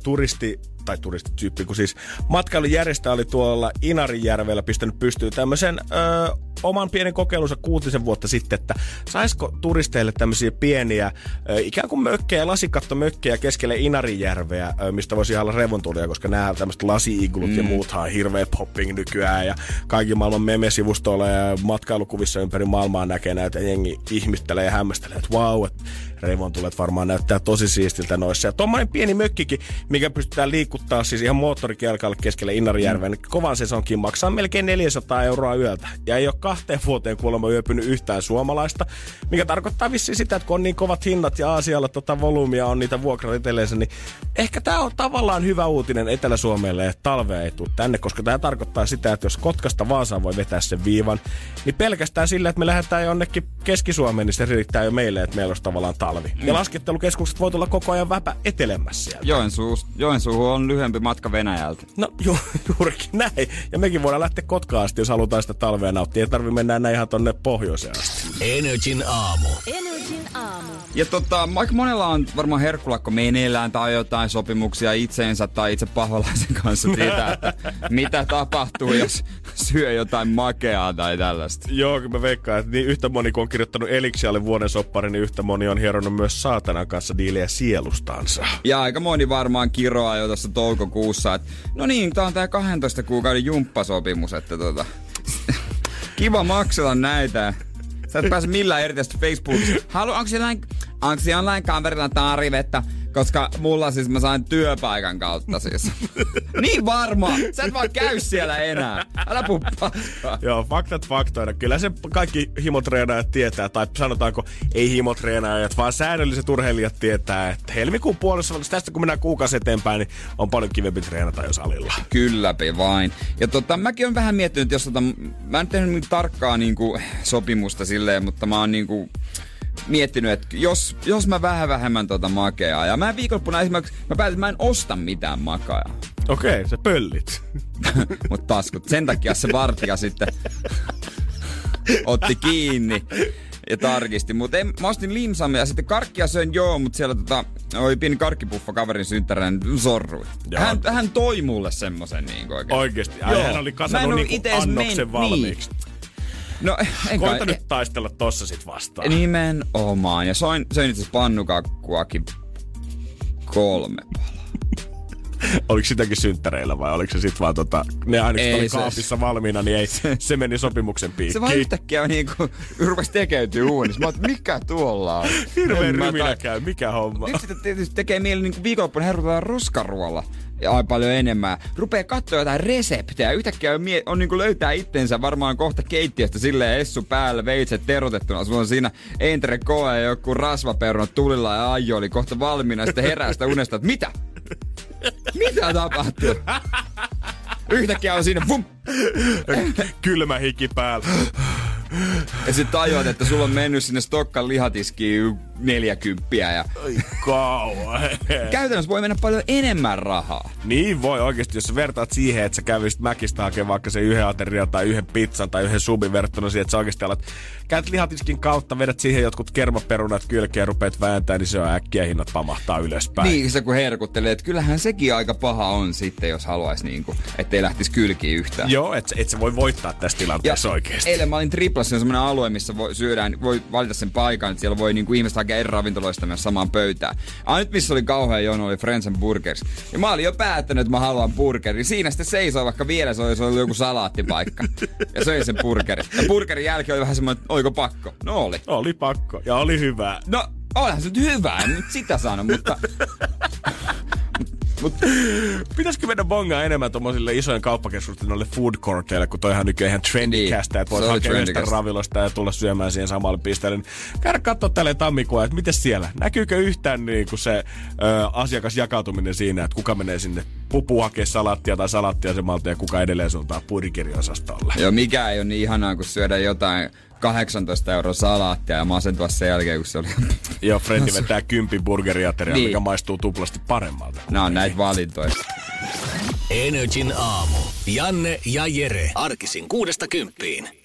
turisti tai turistityyppi, kun siis matkailujärjestäjä oli tuolla Inarijärvellä pistänyt pystyyn tämmöisen ö, oman pienen kokeilunsa kuutisen vuotta sitten, että saisiko turisteille tämmöisiä pieniä ö, ikään kuin mökkejä, lasikattomökkejä keskelle Inarijärveä, ö, mistä voisi olla revontulia, koska nämä tämmöiset lasi-iglut mm. ja muuthan on hirveä popping nykyään ja kaikki maailman meme-sivustoilla ja matkailukuvissa ympäri maailmaa näkee näitä jengi ihmistelee ja hämmästelee, että wow, että revontulet varmaan näyttää tosi siistiltä noissa. Ja tuommoinen pieni mökkikin, mikä pystytään liikuttaa siis ihan moottorikelkalle keskelle Inarijärveä, niin kovan sesonkin maksaa melkein 400 euroa yöltä. Ja ei ole kahteen vuoteen kuulemma yöpynyt yhtään suomalaista, mikä tarkoittaa vissiin sitä, että kun on niin kovat hinnat ja Aasialla tota volyymia on niitä vuokrariteleensä, niin ehkä tämä on tavallaan hyvä uutinen Etelä-Suomelle, että talvea ei tule tänne, koska tämä tarkoittaa sitä, että jos Kotkasta Vaasaan voi vetää sen viivan, niin pelkästään sillä, että me lähdetään jonnekin Keski-Suomeen, niin se riittää jo meille, että meillä olisi tavallaan talvi. Ja laskettelukeskukset voi tulla koko ajan väpä etelemmässä sieltä. Joensuu, Joensuuhun on lyhyempi matka Venäjältä. No ju, juurikin näin. Ja mekin voidaan lähteä Kotkaan asti, jos halutaan sitä talvea nauttia. Ei tarvi mennä enää ihan tonne pohjoiseen asti. Energin aamu. Energin aamu. Ja tota, aika monella on varmaan herkkulakko meneillään tai jotain sopimuksia itseensä tai itse pahvalaisen kanssa siitä, että mitä tapahtuu, jos syö jotain makeaa tai tällaista. Joo, kyllä mä veikkaan, että niin yhtä moni kun on kirjoittanut Elixialle vuoden soppari, niin yhtä moni on hieronut myös saatanan kanssa diilejä sielustansa. Ja aika moni varmaan kiroaa jo tuossa toukokuussa, että no niin, tää on tää 12 kuukauden jumppasopimus, että tota, kiva maksella näitä. Sä et pääse millään erityisesti Facebookissa. Halu, onko jollain, onko jollain kaverilla tarvetta Koska mulla siis mä sain työpaikan kautta siis. niin varma! Sä et vaan käy siellä enää. Älä puhu paskaa. Joo, faktat faktoina. Kyllä se kaikki himotreenaajat tietää, tai sanotaanko ei himotreenaajat, vaan säännölliset urheilijat tietää, että helmikuun puolessa tästä kun mennään kuukausi eteenpäin, niin on paljon kivempi treenata jo salilla. Kylläpi vain. Ja tota, mäkin on vähän miettinyt, jos tota, mä en tehnyt niin tarkkaa niin kuin, sopimusta silleen, mutta mä oon niin kuin, miettinyt, että jos, jos mä vähän vähemmän tota makeaa, ja mä viikonloppuna esimerkiksi, mä päätin, että mä en osta mitään makeaa. Okei, okay, se pöllit. Mut taskut. Sen takia se vartija sitten otti kiinni ja tarkisti. Mutta mä ostin limsamme ja sitten karkkia söin joo, mutta siellä tota, oli pieni karkkipuffa kaverin synttärän sorrui. Hän, hän, toi mulle semmosen niin oikein. Oikeesti? Hän oli kasannut niinku annoksen men... valmiiksi. Niin. No, en Koita kai, nyt taistella tossa sit vastaan. Nimenomaan. Ja soin, söin itse pannukakkuakin kolme palaa. oliko sitäkin synttäreillä vai oliko se sitten vaan tota, ne ainakin oli kaapissa valmiina, niin ei, se meni sopimuksen piikkiin. Se vaan yhtäkkiä niin kuin rupesi tekeytyy uunissa. Mä oot, mikä tuolla on? Hirveen ryminä käy, mikä homma? Nyt sitä tietysti tekee mieli niin viikonloppuna herrotetaan roskaruolla ja paljon enemmän. Rupee katsoa jotain reseptejä. Yhtäkkiä on, mie- on niin löytää itsensä varmaan kohta keittiöstä silleen essu päällä, veitset terotettuna. Sulla on siinä Entre Koe ja joku rasvaperunat tulilla ja ajo oli kohta valmiina. Sitten herää sitä unesta, että mitä? Mitä tapahtuu? Yhtäkkiä on siinä, vum! Kylmä hiki päällä. Ja sitten tajuat, että sulla on mennyt sinne Stokkan lihatiskiin neljäkymppiä. Ja... Ai kauan. Käytännössä voi mennä paljon enemmän rahaa. Niin voi oikeasti, jos vertaat siihen, että sä kävisit Mäkistä hakemaan vaikka se yhden aterian tai yhden pizzan tai yhden subin verrattuna siihen, että sä oikeasti alat käyt lihatiskin kautta, vedät siihen jotkut kermaperunat kylkeen ja rupeat vääntää, niin se on äkkiä hinnat pamahtaa ylöspäin. Niin, se kun herkuttelee, että kyllähän sekin aika paha on sitten, jos haluaisi niinku, ettei lähtisi kylkiin yhtään. Joo, et, et se voi voittaa tässä tilanteessa ja oikeasti. Eilen mä olin Triplassa, on semmoinen alue, missä voi, syödään, voi valita sen paikan, että siellä voi niinku ihmiset hakea eri ravintoloista myös samaan pöytään. Nyt missä oli kauhean jono, oli Friends and Burgers. Ja mä olin jo päättänyt, että mä haluan burgerin. Siinä sitten seisoo, vaikka vielä se olisi ollut joku salaattipaikka. Ja söi sen burgerin. Ja burgerin jälkeen oli vähän semmoinen, että oiko pakko? No oli. Oli pakko. Ja oli hyvä. No, onhan se nyt hyvä, en nyt sitä sano, mutta Mut, pitäisikö mennä bongaa enemmän tuommoisille isojen kauppakeskusten noille food courteille, kun toihan nykyään ihan trendikästä, että voit hakea yhdestä ravilosta ja tulla syömään siihen samalle pisteelle. Niin käydä katsoa tälle tammikuun, että miten siellä, näkyykö yhtään niin kuin se ö, asiakasjakautuminen siinä, että kuka menee sinne pupu hakea salattia tai salattia semalta ja kuka edelleen suuntaa purikirjoisastolle. Joo, mikä ei ole niin ihanaa, kun syödä jotain 18 euroa salaattia ja masentua sen jälkeen, kun se oli... Joo, Freddy vetää kympi burgeriateria, niin. mikä maistuu tuplasti paremmalta. Nämä on näitä valintoja. Energin aamu. Janne ja Jere. Arkisin kuudesta kymppiin.